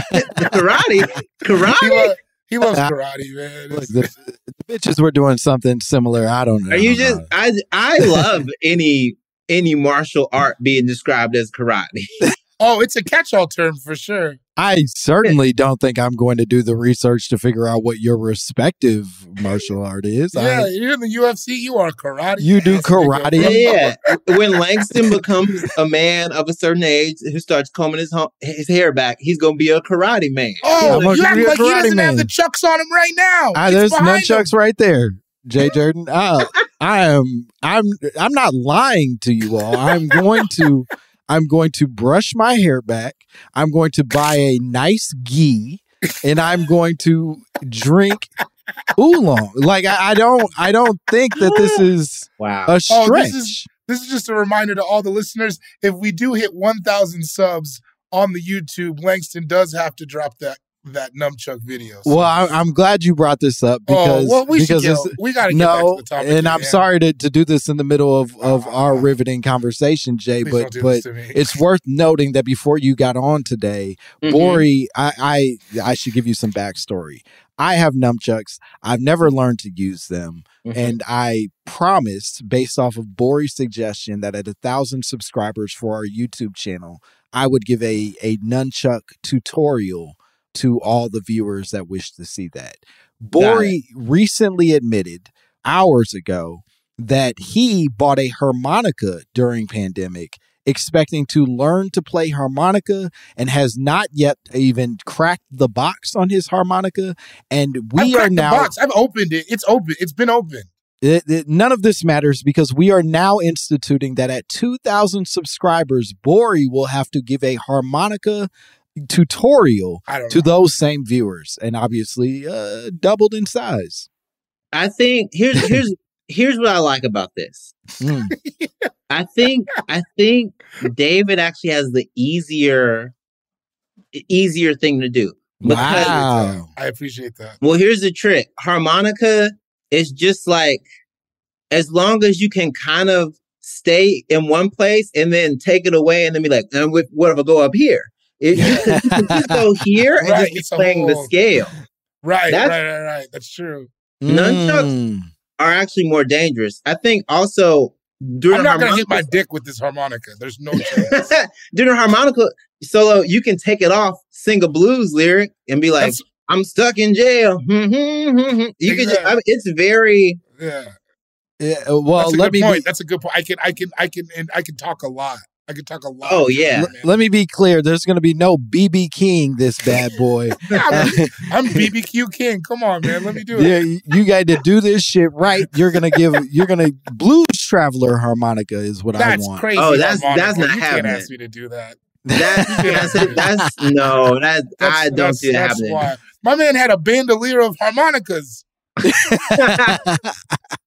karate,
it. He,
karate.
lo- he loves karate, man.
Look,
It's-
the, the bitches were doing something similar. I don't know.
Are you just? I I love any any martial art being described as karate.
oh, it's a catch-all term for sure.
I certainly don't think I'm going to do the research to figure out what your respective martial art is.
Yeah,
I,
you're in the UFC. You are karate.
You do karate?
Yeah, when Langston becomes a man of a certain age who starts combing his ho- his hair back, he's gonna be a karate man.
Oh,
I'm gonna
you act
be a
like he
karate
doesn't have
man.
the chucks on him right now.
Ah, there's
behind
nunchucks right there, Jay Jordan. Uh, I am. I'm. I'm not lying to you all. I'm going to. I'm going to brush my hair back. I'm going to buy a nice gi, and I'm going to drink oolong. Like I, I don't. I don't think that this is
Wow.
a
Oh, this is this is just a reminder to all the listeners. If we do hit 1,000 subs on the YouTube, Langston does have to drop that that nunchuck video. So-
well, I, I'm glad you brought this up
oh,
because
well, we
because
get, we got to get back
no,
to the topic.
and I'm
hand.
sorry to, to do this in the middle of, of our riveting conversation, Jay, but but
this to me.
it's worth noting that before you got on today,
Mhm.
Borie, I, I I should give you some backstory. I have nunchucks. I've never learned to use them,
Mhm.
and I promised, based off of Borie's suggestion, that at a thousand subscribers for our YouTube channel, I would give a a nunchuck tutorial to all the viewers that wish to see that. Borie recently admitted hours ago that he bought a harmonica during pandemic expecting to learn to play harmonica and has not yet even cracked the box on his harmonica and we are now
box. I've opened it. It's open. It's been open.
it- it- none of this matters because we are now instituting that at 2000 subscribers Borie will have to give a harmonica tutorial to
know.
those same viewers and obviously uh, doubled in size
I think here's here's here's what I like about this.
Mm.
I think I think David actually has the easier easier thing to do. Because
wow
I appreciate that.
well, here's the trick. Harmonica is just like as long as you can kind of stay in one place and then take it away and then be like, and with, what if I go up here? If you, can, you can just go here and
Right,
just be
it's a
playing the scale.
Right,
That's-
right, right, right. That's true.
Nunchucks
Mm.
are actually more dangerous. I think also during
I'm not going to hit my dick with this harmonica. There's no chance.
during a harmonica solo, you can take it off, sing a blues lyric, and be like,
That's-
I'm stuck in jail. you could. Just, I mean, it's very.
Yeah.
Yeah, well,
That's a
let
good
me
point.
be,
That's a good point. I can, I can, I can, and I can talk a lot. I can talk a lot.
Oh, yeah.
l- let me be clear. There's going to be no BB King, this bad boy.
I'm, I'm BBQ King. Come on, man. Let me do it.
yeah,
it.
you got to do this shit right. You're gonna give. You're gonna blues traveler harmonica is what
That's
I want.
crazy.
Oh, that's-
harmonica.
that's not
you can't
happening.
ask me to do that.
That, that's, that's no. That
That's,
I don't
that's,
see that happening.
why. My man had a bandolier of harmonicas.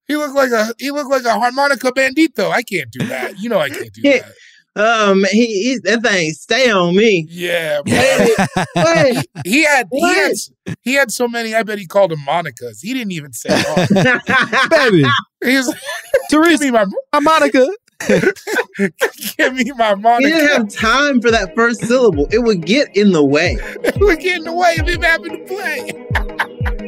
He looked like a he looked like a harmonica bandito. I can't do that. You know I can't do
Yeah.
that.
Um, he, he that thing stay on me.
Yeah, but
What?
he had he had he had so many. I bet he called them Monicas. He didn't even say it all.
Baby,
He was like, give
Teresa,
me my
harmonica.
give me my Monica.
he didn't have time for that first syllable. It would get in the way.
it would get in the way of him having to play.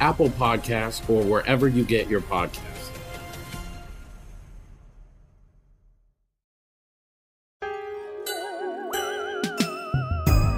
Apple Podcasts, or wherever you get your podcasts.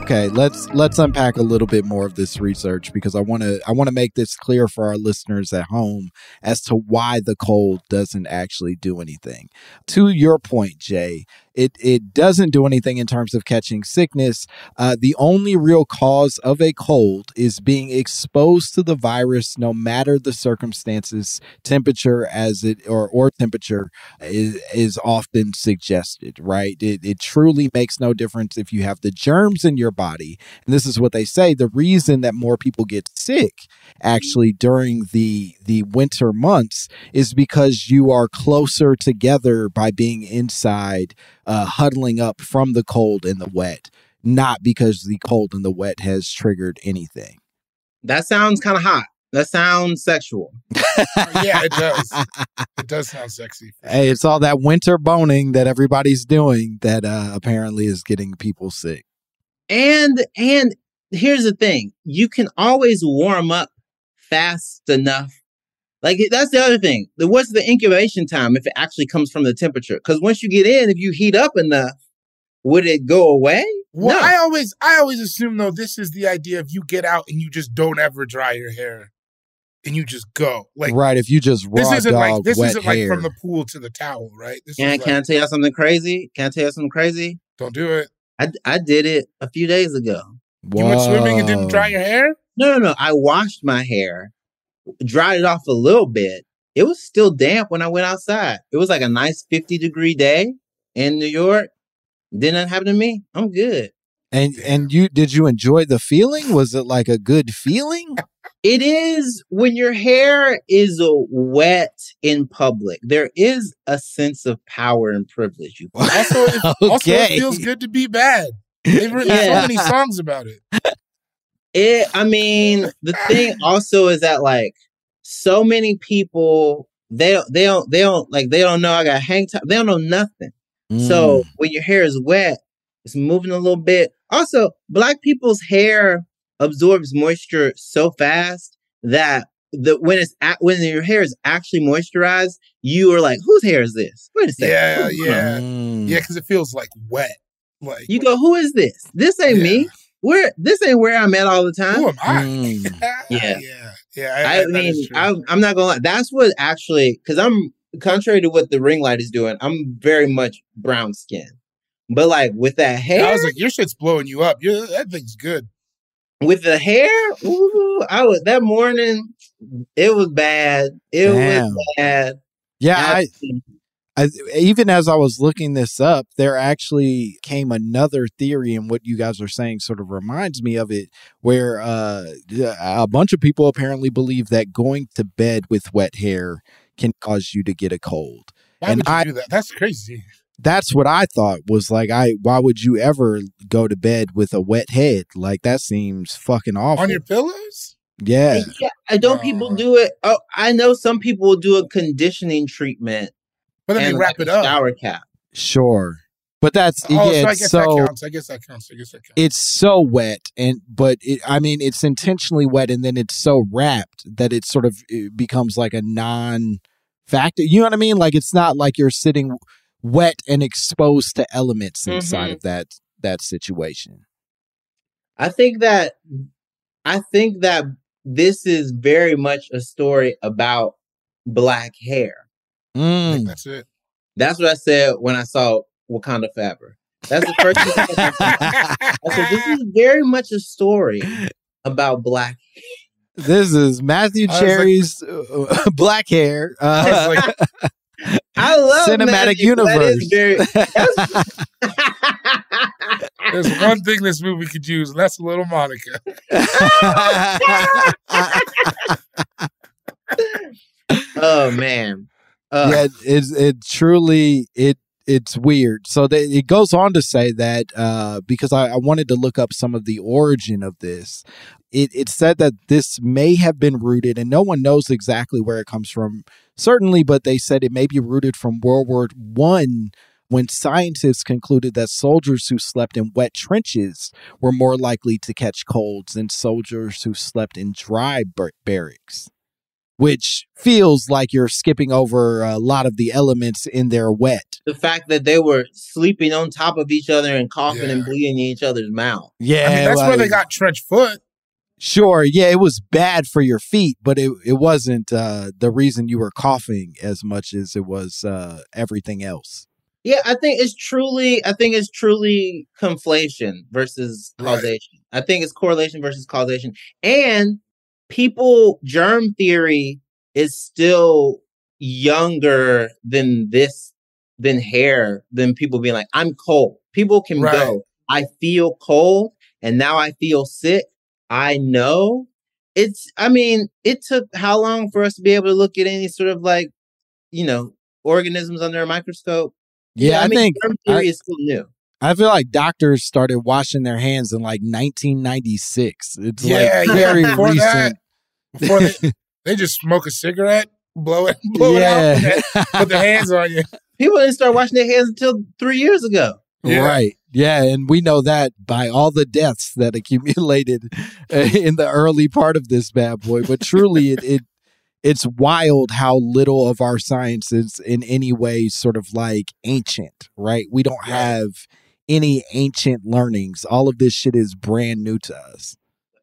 Okay, let's let's unpack a little bit more of this research because I want to I want to make this clear for our listeners at home as to why the cold doesn't actually do anything. To your point, Jay, it it doesn't do anything in terms of catching sickness. Uh, the only real cause of a cold is being exposed to the virus, no matter the circumstances. Temperature as it or or temperature is is often suggested. Right? It it truly makes no difference if you have the germs in your body. And this is what they say: the reason that more people get sick actually during the the winter months is because you are closer together by being inside uh, huddling up from the cold and the wet, not because the cold and the wet has triggered anything.
That sounds kind of hot. That sounds sexual.
yeah, it does. It does sound sexy.
Hey, it's all that winter boning that everybody's doing that uh, apparently is getting people sick.
And and here's the thing: you can always warm up fast enough Like that's the other thing. The what's the incubation time if it actually comes from the temperature? Because once you get in, if you heat up enough, would it go away?
Well,
no.
I always I always assume though this is the idea of you get out and you just don't ever dry your hair, and you just go like
right. If you just raw
this isn't
dog
like this isn't
hair.
like from the pool to the towel, right? This
Can I,
is
can I tell you something crazy? Can I tell you something crazy?
don't do it.
I, I did it a few days ago.
You went swimming and didn't dry your hair.
No, no, no. I washed my hair, dried it off a little bit. It was still damp when I went outside. It was like a nice 50 degree day in New York. Didn't happen to me. I'm good.
And and you did you enjoy the feeling? Was it like a good feeling?
It is when your hair is wet in public. There is a sense of power and privilege. You
Also, it, also it feels good to be bad. They've written so many songs about it.
It, I mean, the thing also is that like so many people they don't they don't they don't like they don't know I got hang time. They don't know nothing. So
Mm.
when your hair is wet, it's moving a little bit. Also, black people's hair absorbs moisture so fast that the when it's at, when your hair is actually moisturized, you are like, whose hair is this? Wait a second.
Yeah, yeah,
Mm.
yeah. Because it feels like wet. Like
You go, who is this? This ain't me. Where this ain't where I'm at all the time.
who am I?
Mm.
Yeah.
yeah, yeah.
I,
that
mean,
is true.
I, I'm not gonna lie. That's what actually, because I'm contrary to what the ring light is doing. I'm very much brown skin, but like with that hair,
I was like, your shit's blowing you up. you that thing's good.
with the hair, ooh, I was that morning. It was bad. It
Damn.
was bad.
Yeah, I,
Absolutely.
I even as I was looking this up, there actually came another theory, and what you guys are saying sort of reminds me of it, where uh, a bunch of people apparently believe that going to bed with wet hair can cause you to get a cold.
Why
and
would you
I,
do that? That's crazy.
that's what I thought was like, I why would you ever go to bed with a wet head? Like that seems fucking awful.
On your pillows?
yeah.
Yeah, I don't people do it. Oh, I know some people will do a conditioning treatment,
But then they
and
wrap
like
it up.
shower cap.
Sure. But that's
Oh,
yeah,
so I
it's
guess
so
that counts. I guess that counts. I guess that counts.
it's so wet and but it, I mean it's intentionally wet and then it's so wrapped that it sort of it becomes like a non factor. You know what I mean? Like it's not like you're sitting wet and exposed to elements inside
Mhm.
of that that situation.
I think that I think that this is very much a story about black hair.
Mm.
That's it.
That's what I said when I saw Wakanda Forever. That's the first thing I said. This is very much a story about black.
This is Matthew
I was like-
Cherry's uh, black hair.
I was
Uh,
I love
cinematic
Magic. That is
universe.
very-
There's one thing this movie could use, and that's a little Monica.
oh man. Uh,
yeah, it's it truly it it's weird. So they, it goes on to say that uh, because I, I wanted to look up some of the origin of this. It it said that this may have been rooted, and no one knows exactly where it comes from. Certainly, but they said it may be rooted from World War One. When scientists concluded that soldiers who slept in wet trenches were more likely to catch colds than soldiers who slept in dry bar- barracks which feels like you're skipping over a lot of the elements in their wet.
the fact that they were sleeping on top of each other and coughing and bleeding in each other's mouth.
Yeah,
I mean, that's where they got trench foot.
Sure, yeah, it was bad for your feet, but it, it wasn't uh, the reason you were coughing as much as it was uh, everything else.
Yeah, I think it's truly I think it's truly conflation versus causation. I think it's correlation versus causation. And people germ theory is still younger than this than hair than people being like I'm cold. People can
Right.
go I feel cold and now I feel sick. I know. It's I mean, it took how long for us to be able to look at any sort of like, you know, organisms under a microscope?
Yeah, I
mean,
think
germ theory
I-
is still new.
I feel like doctors started washing their hands in like 1996. It's
Yeah,
like
yeah.
very
Before
recent.
that, before they, they just smoke a cigarette, blow it, blow
Yeah.
it out, put their hands on you.
People didn't start washing their hands until three years ago.
Right. Yeah, and we know that by all the deaths that accumulated uh, in the early part of this bad boy. But truly, it, it it's wild how little of our science is in any way sort of like ancient, right? We don't have any ancient learnings. All of this shit is brand new to us.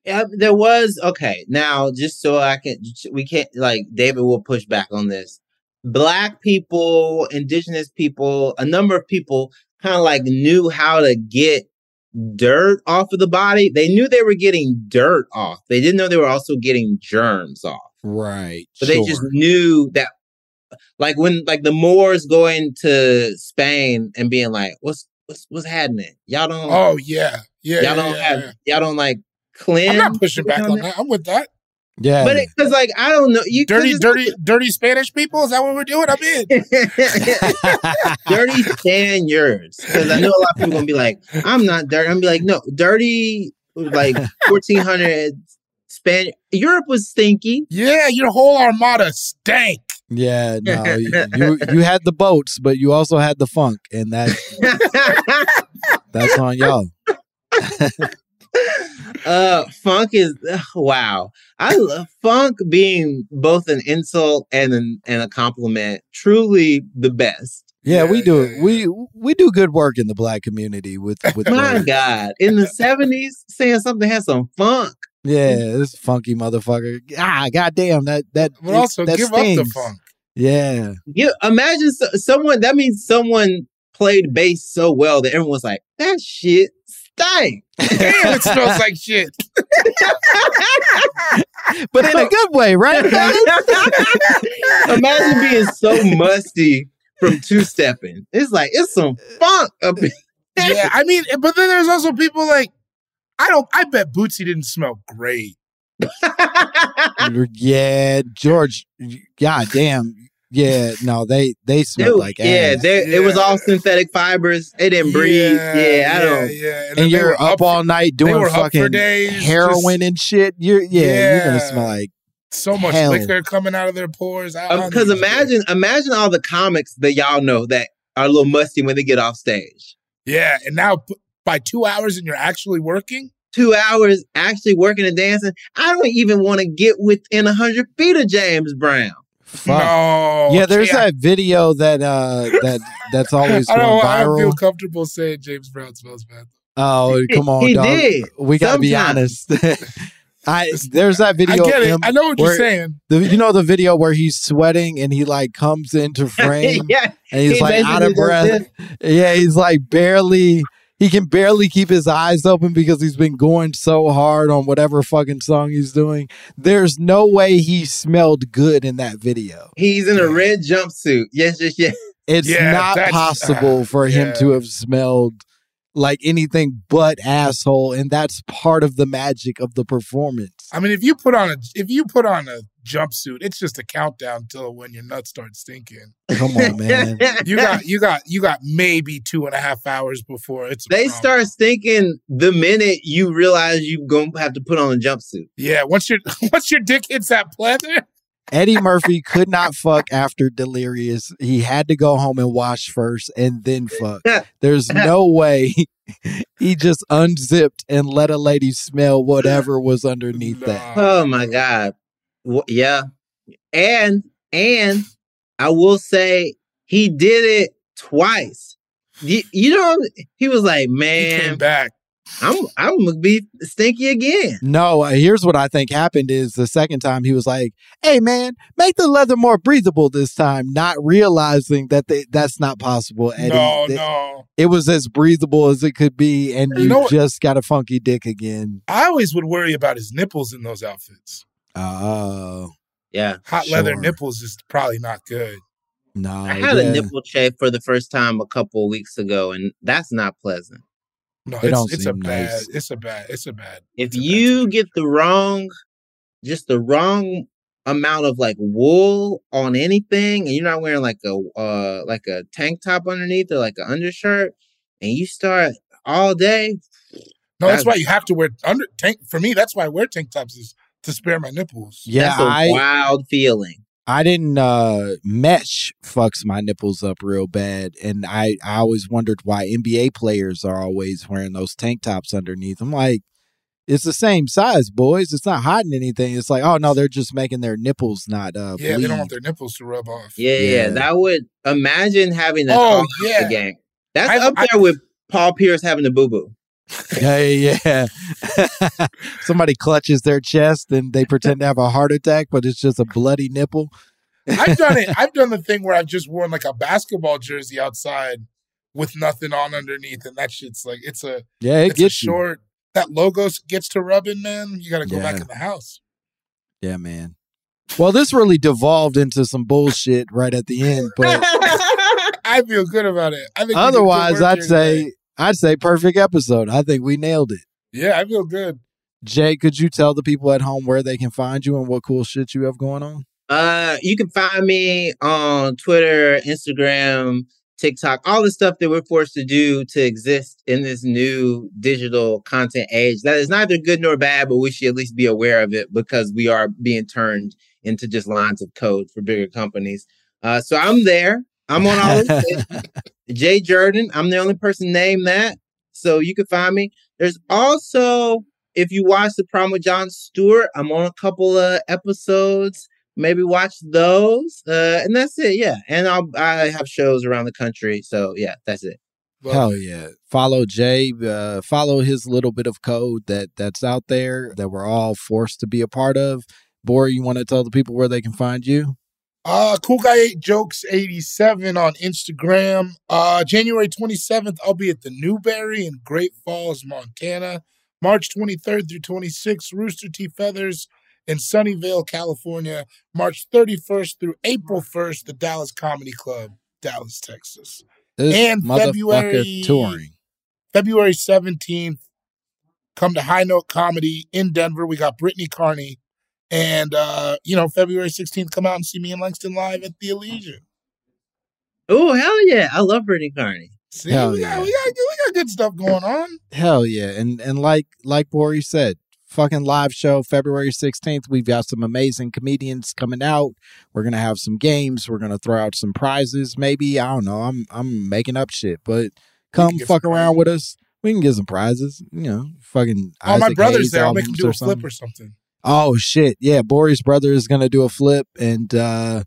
Yeah, there was okay. Now, just so I can, we can't like David will push back on this. Black people, indigenous people, a number of people kind of like knew how to get dirt off of the body. They knew they were getting dirt off. They didn't know they were also getting germs off.
Right.
So they just knew that, like when like the Moors going to Spain and being like, "What's what's what's happening? Y'all don't.
Oh yeah, yeah.
y'all
yeah,
don't
yeah,
have.
yeah.
Y'all don't like cleanse.
I'm not pushing back on that. I'm with that.
Yeah.
But because like I don't know, you 'cause
Dirty,
it's-
dirty, dirty Spanish people. Is that what we're doing? I'm in.
dirty Spaniards. Because I know a lot of people gonna be like, I'm not dirty. I'm gonna be like, no, dirty like 1400 Span. Europe was stinky.
Yeah, your whole armada stank.
Yeah, no, you, you you had the boats, but you also had the funk, and that that's on y'all.
uh funk is wow i love funk being both an insult and an, and a compliment truly the best
Yeah, we do we we do good work in the black community with with
my
words.
god in the 70s saying something has some funk
Yeah, this funky motherfucker. Ah, goddamn that that.
But also
that
give up the
stings.
funk.
Yeah,
yeah imagine so, someone that means someone played bass so well that everyone's like that shit stank
Damn, it smells like shit.
but in a good way, right?
imagine being so musty from two-stepping it's like it's some funk up in
yeah, I mean, but then there's also people like, I don't. I bet Bootsy didn't smell great.
Yeah, George. God damn. Yeah, no, they they smell
Dude,
like
yeah,
ass.
they, it was all synthetic fibers. It didn't breathe. Yeah, I don't.
Yeah,
and you're up all night doing
were up for
fucking
days,
heroin and shit. You're yeah, you're gonna smell like
so much
hell.
liquor coming out of their pores. I- I um, don't
Because
know.
imagine, imagine all the comics that y'all know that are a little musty when they get off stage.
Yeah, and now by two hours and you're actually working.
Two hours actually working and dancing. I don't even want to get within a hundred feet of James Brown.
fuck.
No,
yeah, there's
yeah.
that video that uh that that's always
I
going
don't. I feel comfortable saying James Brown smells bad.
Oh, come on,
He
dog.
did,
We gotta be honest. I there's that video.
I get it.
him
I know what you're saying.
The, you know the video where he's sweating and he like comes into frame
yeah,
and he's
he
like out of
basically does
breath. Yeah, he's like barely. He can barely keep his eyes open because he's been going so hard on whatever fucking song he's doing. There's no way he smelled good in that video.
He's in a red jumpsuit. Yes, yes, yes.
It's
Yeah,
not possible
uh,
for him
yeah.
to have smelled like anything but asshole, and that's part of the magic of the performance.
I mean, if you put on a if you put on a jumpsuit, it's just a countdown till when your nuts start stinking.
Come on, man.
You got you got you got maybe two and a half hours before it's.
They
problem.
start stinking the minute you realize you're gonna have to put on a jumpsuit.
Yeah, once your once your dick hits that pleather,
Eddie Murphy could not fuck after Delirious. He had to go home and wash first and then fuck. There's no way he just unzipped and let a lady smell whatever was underneath that.
Oh my god. Wh- Yeah. And and I will say he did it twice. You, you know he was like,
he
"Man,
came back.
I'm I'm gonna be stinky again."
No, uh, here's what I think happened is the second time he was like, "Hey man, make the leather more breathable this time," not realizing that they, that's not possible. Eddie.
No,
That-
no.
It was as breathable as it could be, and
You
you,
know
just got a funky dick again.
I always would worry about his nipples in those outfits.
Oh,
Yeah.
Hot leather nipples is probably not good.
no.
I had
yeah.
a nipple chafe for the first time a couple of weeks ago, and that's not pleasant.
No,
It
it's,
don't
it's a bad.
nice.
It's a bad. It's a bad.
If you get the wrong, just the wrong amount of like wool on anything, and you're not wearing like a uh like a tank top underneath or like an undershirt, and you start all day,
No, that's
That's-
why you have to wear under tank. For me, that's why I wear tank tops is to spare my nipples.
Yeah,
that's a
I
wild feeling.
I didn't uh mesh fucks my nipples up real bad and I I always wondered why NBA players are always wearing those tank tops underneath. I'm like It's the same size, boys. It's not hiding anything. It's like, oh no, they're just making their nipples not uh
Yeah, they don't want their nipples to rub off.
Yeah, yeah,
Yeah.
That would imagine having the
Oh, yeah.
the gang. That's
I-
up
I-
there with Paul Pierce having the boo boo.
Yeah, yeah. Somebody clutches their chest and they pretend to have a heart attack, but it's just a bloody nipple.
I've done it. I've done the thing where I've just worn like a basketball jersey outside with nothing on underneath, and that shit's like it's a
Yeah, it
it's a
gets you.
short. That logo gets to rubbing, man. You got to go back in the house.
Yeah, man. Well, this really devolved into some bullshit right at the end, but
I feel good about it. I think we did good
otherwise, I'd say
today.
I'd say perfect episode. I think we nailed it.
yeah, I feel good.
Jay, could you tell the people at home where they can find you and what cool shit you have going on?
Uh, you can find me on Twitter, Instagram, TikTok, all the stuff that we're forced to do to exist in this new digital content age. That is neither good nor bad, but we should at least be aware of it because we are being turned into just lines of code for bigger companies. Uh, so I'm there. I'm on all of it. Jay Jordan. I'm the only person named that. So you can find me. There's also, if you watch The Problem with Jon Stewart, I'm on a couple of episodes. Maybe watch those. Uh, and that's it. Yeah. And I'll, I have shows around the country. So yeah, that's it.
Hell yeah. Follow Jay, uh, follow his little bit of code that that's out there that we're all forced to be a part of. Bor, you want to tell the people where they can find you?
Uh, cool guy eight jokes eighty seven on Instagram. Uh, January twenty seventh, I'll be at the Newberry in Great Falls, Montana. March twenty third through twenty sixth, Rooster T Feathers in Sunnyvale, California. March thirty first through April first, the Dallas Comedy Club, Dallas, Texas.
This
and February
touring.
February seventeenth, come to High Note Comedy in Denver. We got Brittany Carney. And uh, you know, February 16th, come out and see me in Langston live at the Elysian.
Oh, hell yeah. I love Brittany Carney.
See,
Hell
we, got, we, got, we got good stuff going on.
Hell yeah. And and like like Borie said, fucking live show February 16th. We've got some amazing comedians coming out. We're gonna have some games. We're gonna throw out some prizes. Maybe. I don't know. I'm I'm making up shit, but come fuck
some
around with us. We can get some prizes. You know, fucking
Oh, my brother's
Hayes
there. I'll make him do a flip or something.
Oh shit. Yeah, Borie's brother is gonna do a flip and uh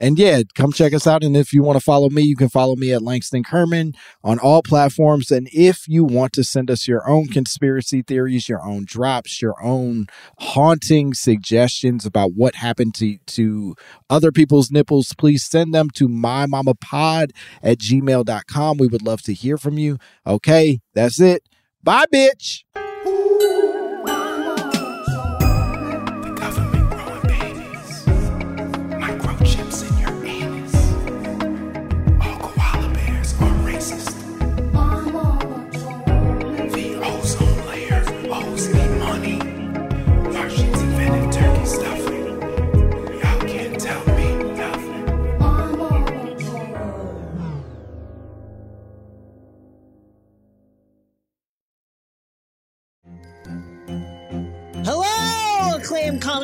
and yeah, come check us out. And if you want to follow me, you can follow me at Langston Kerman on all platforms. And if you want to send us your own conspiracy theories, your own drops, your own haunting suggestions about what happened to, to other people's nipples, please send them to mymamapod at gmail.com. We would love to hear from you. Okay, that's it. Bye, bitch.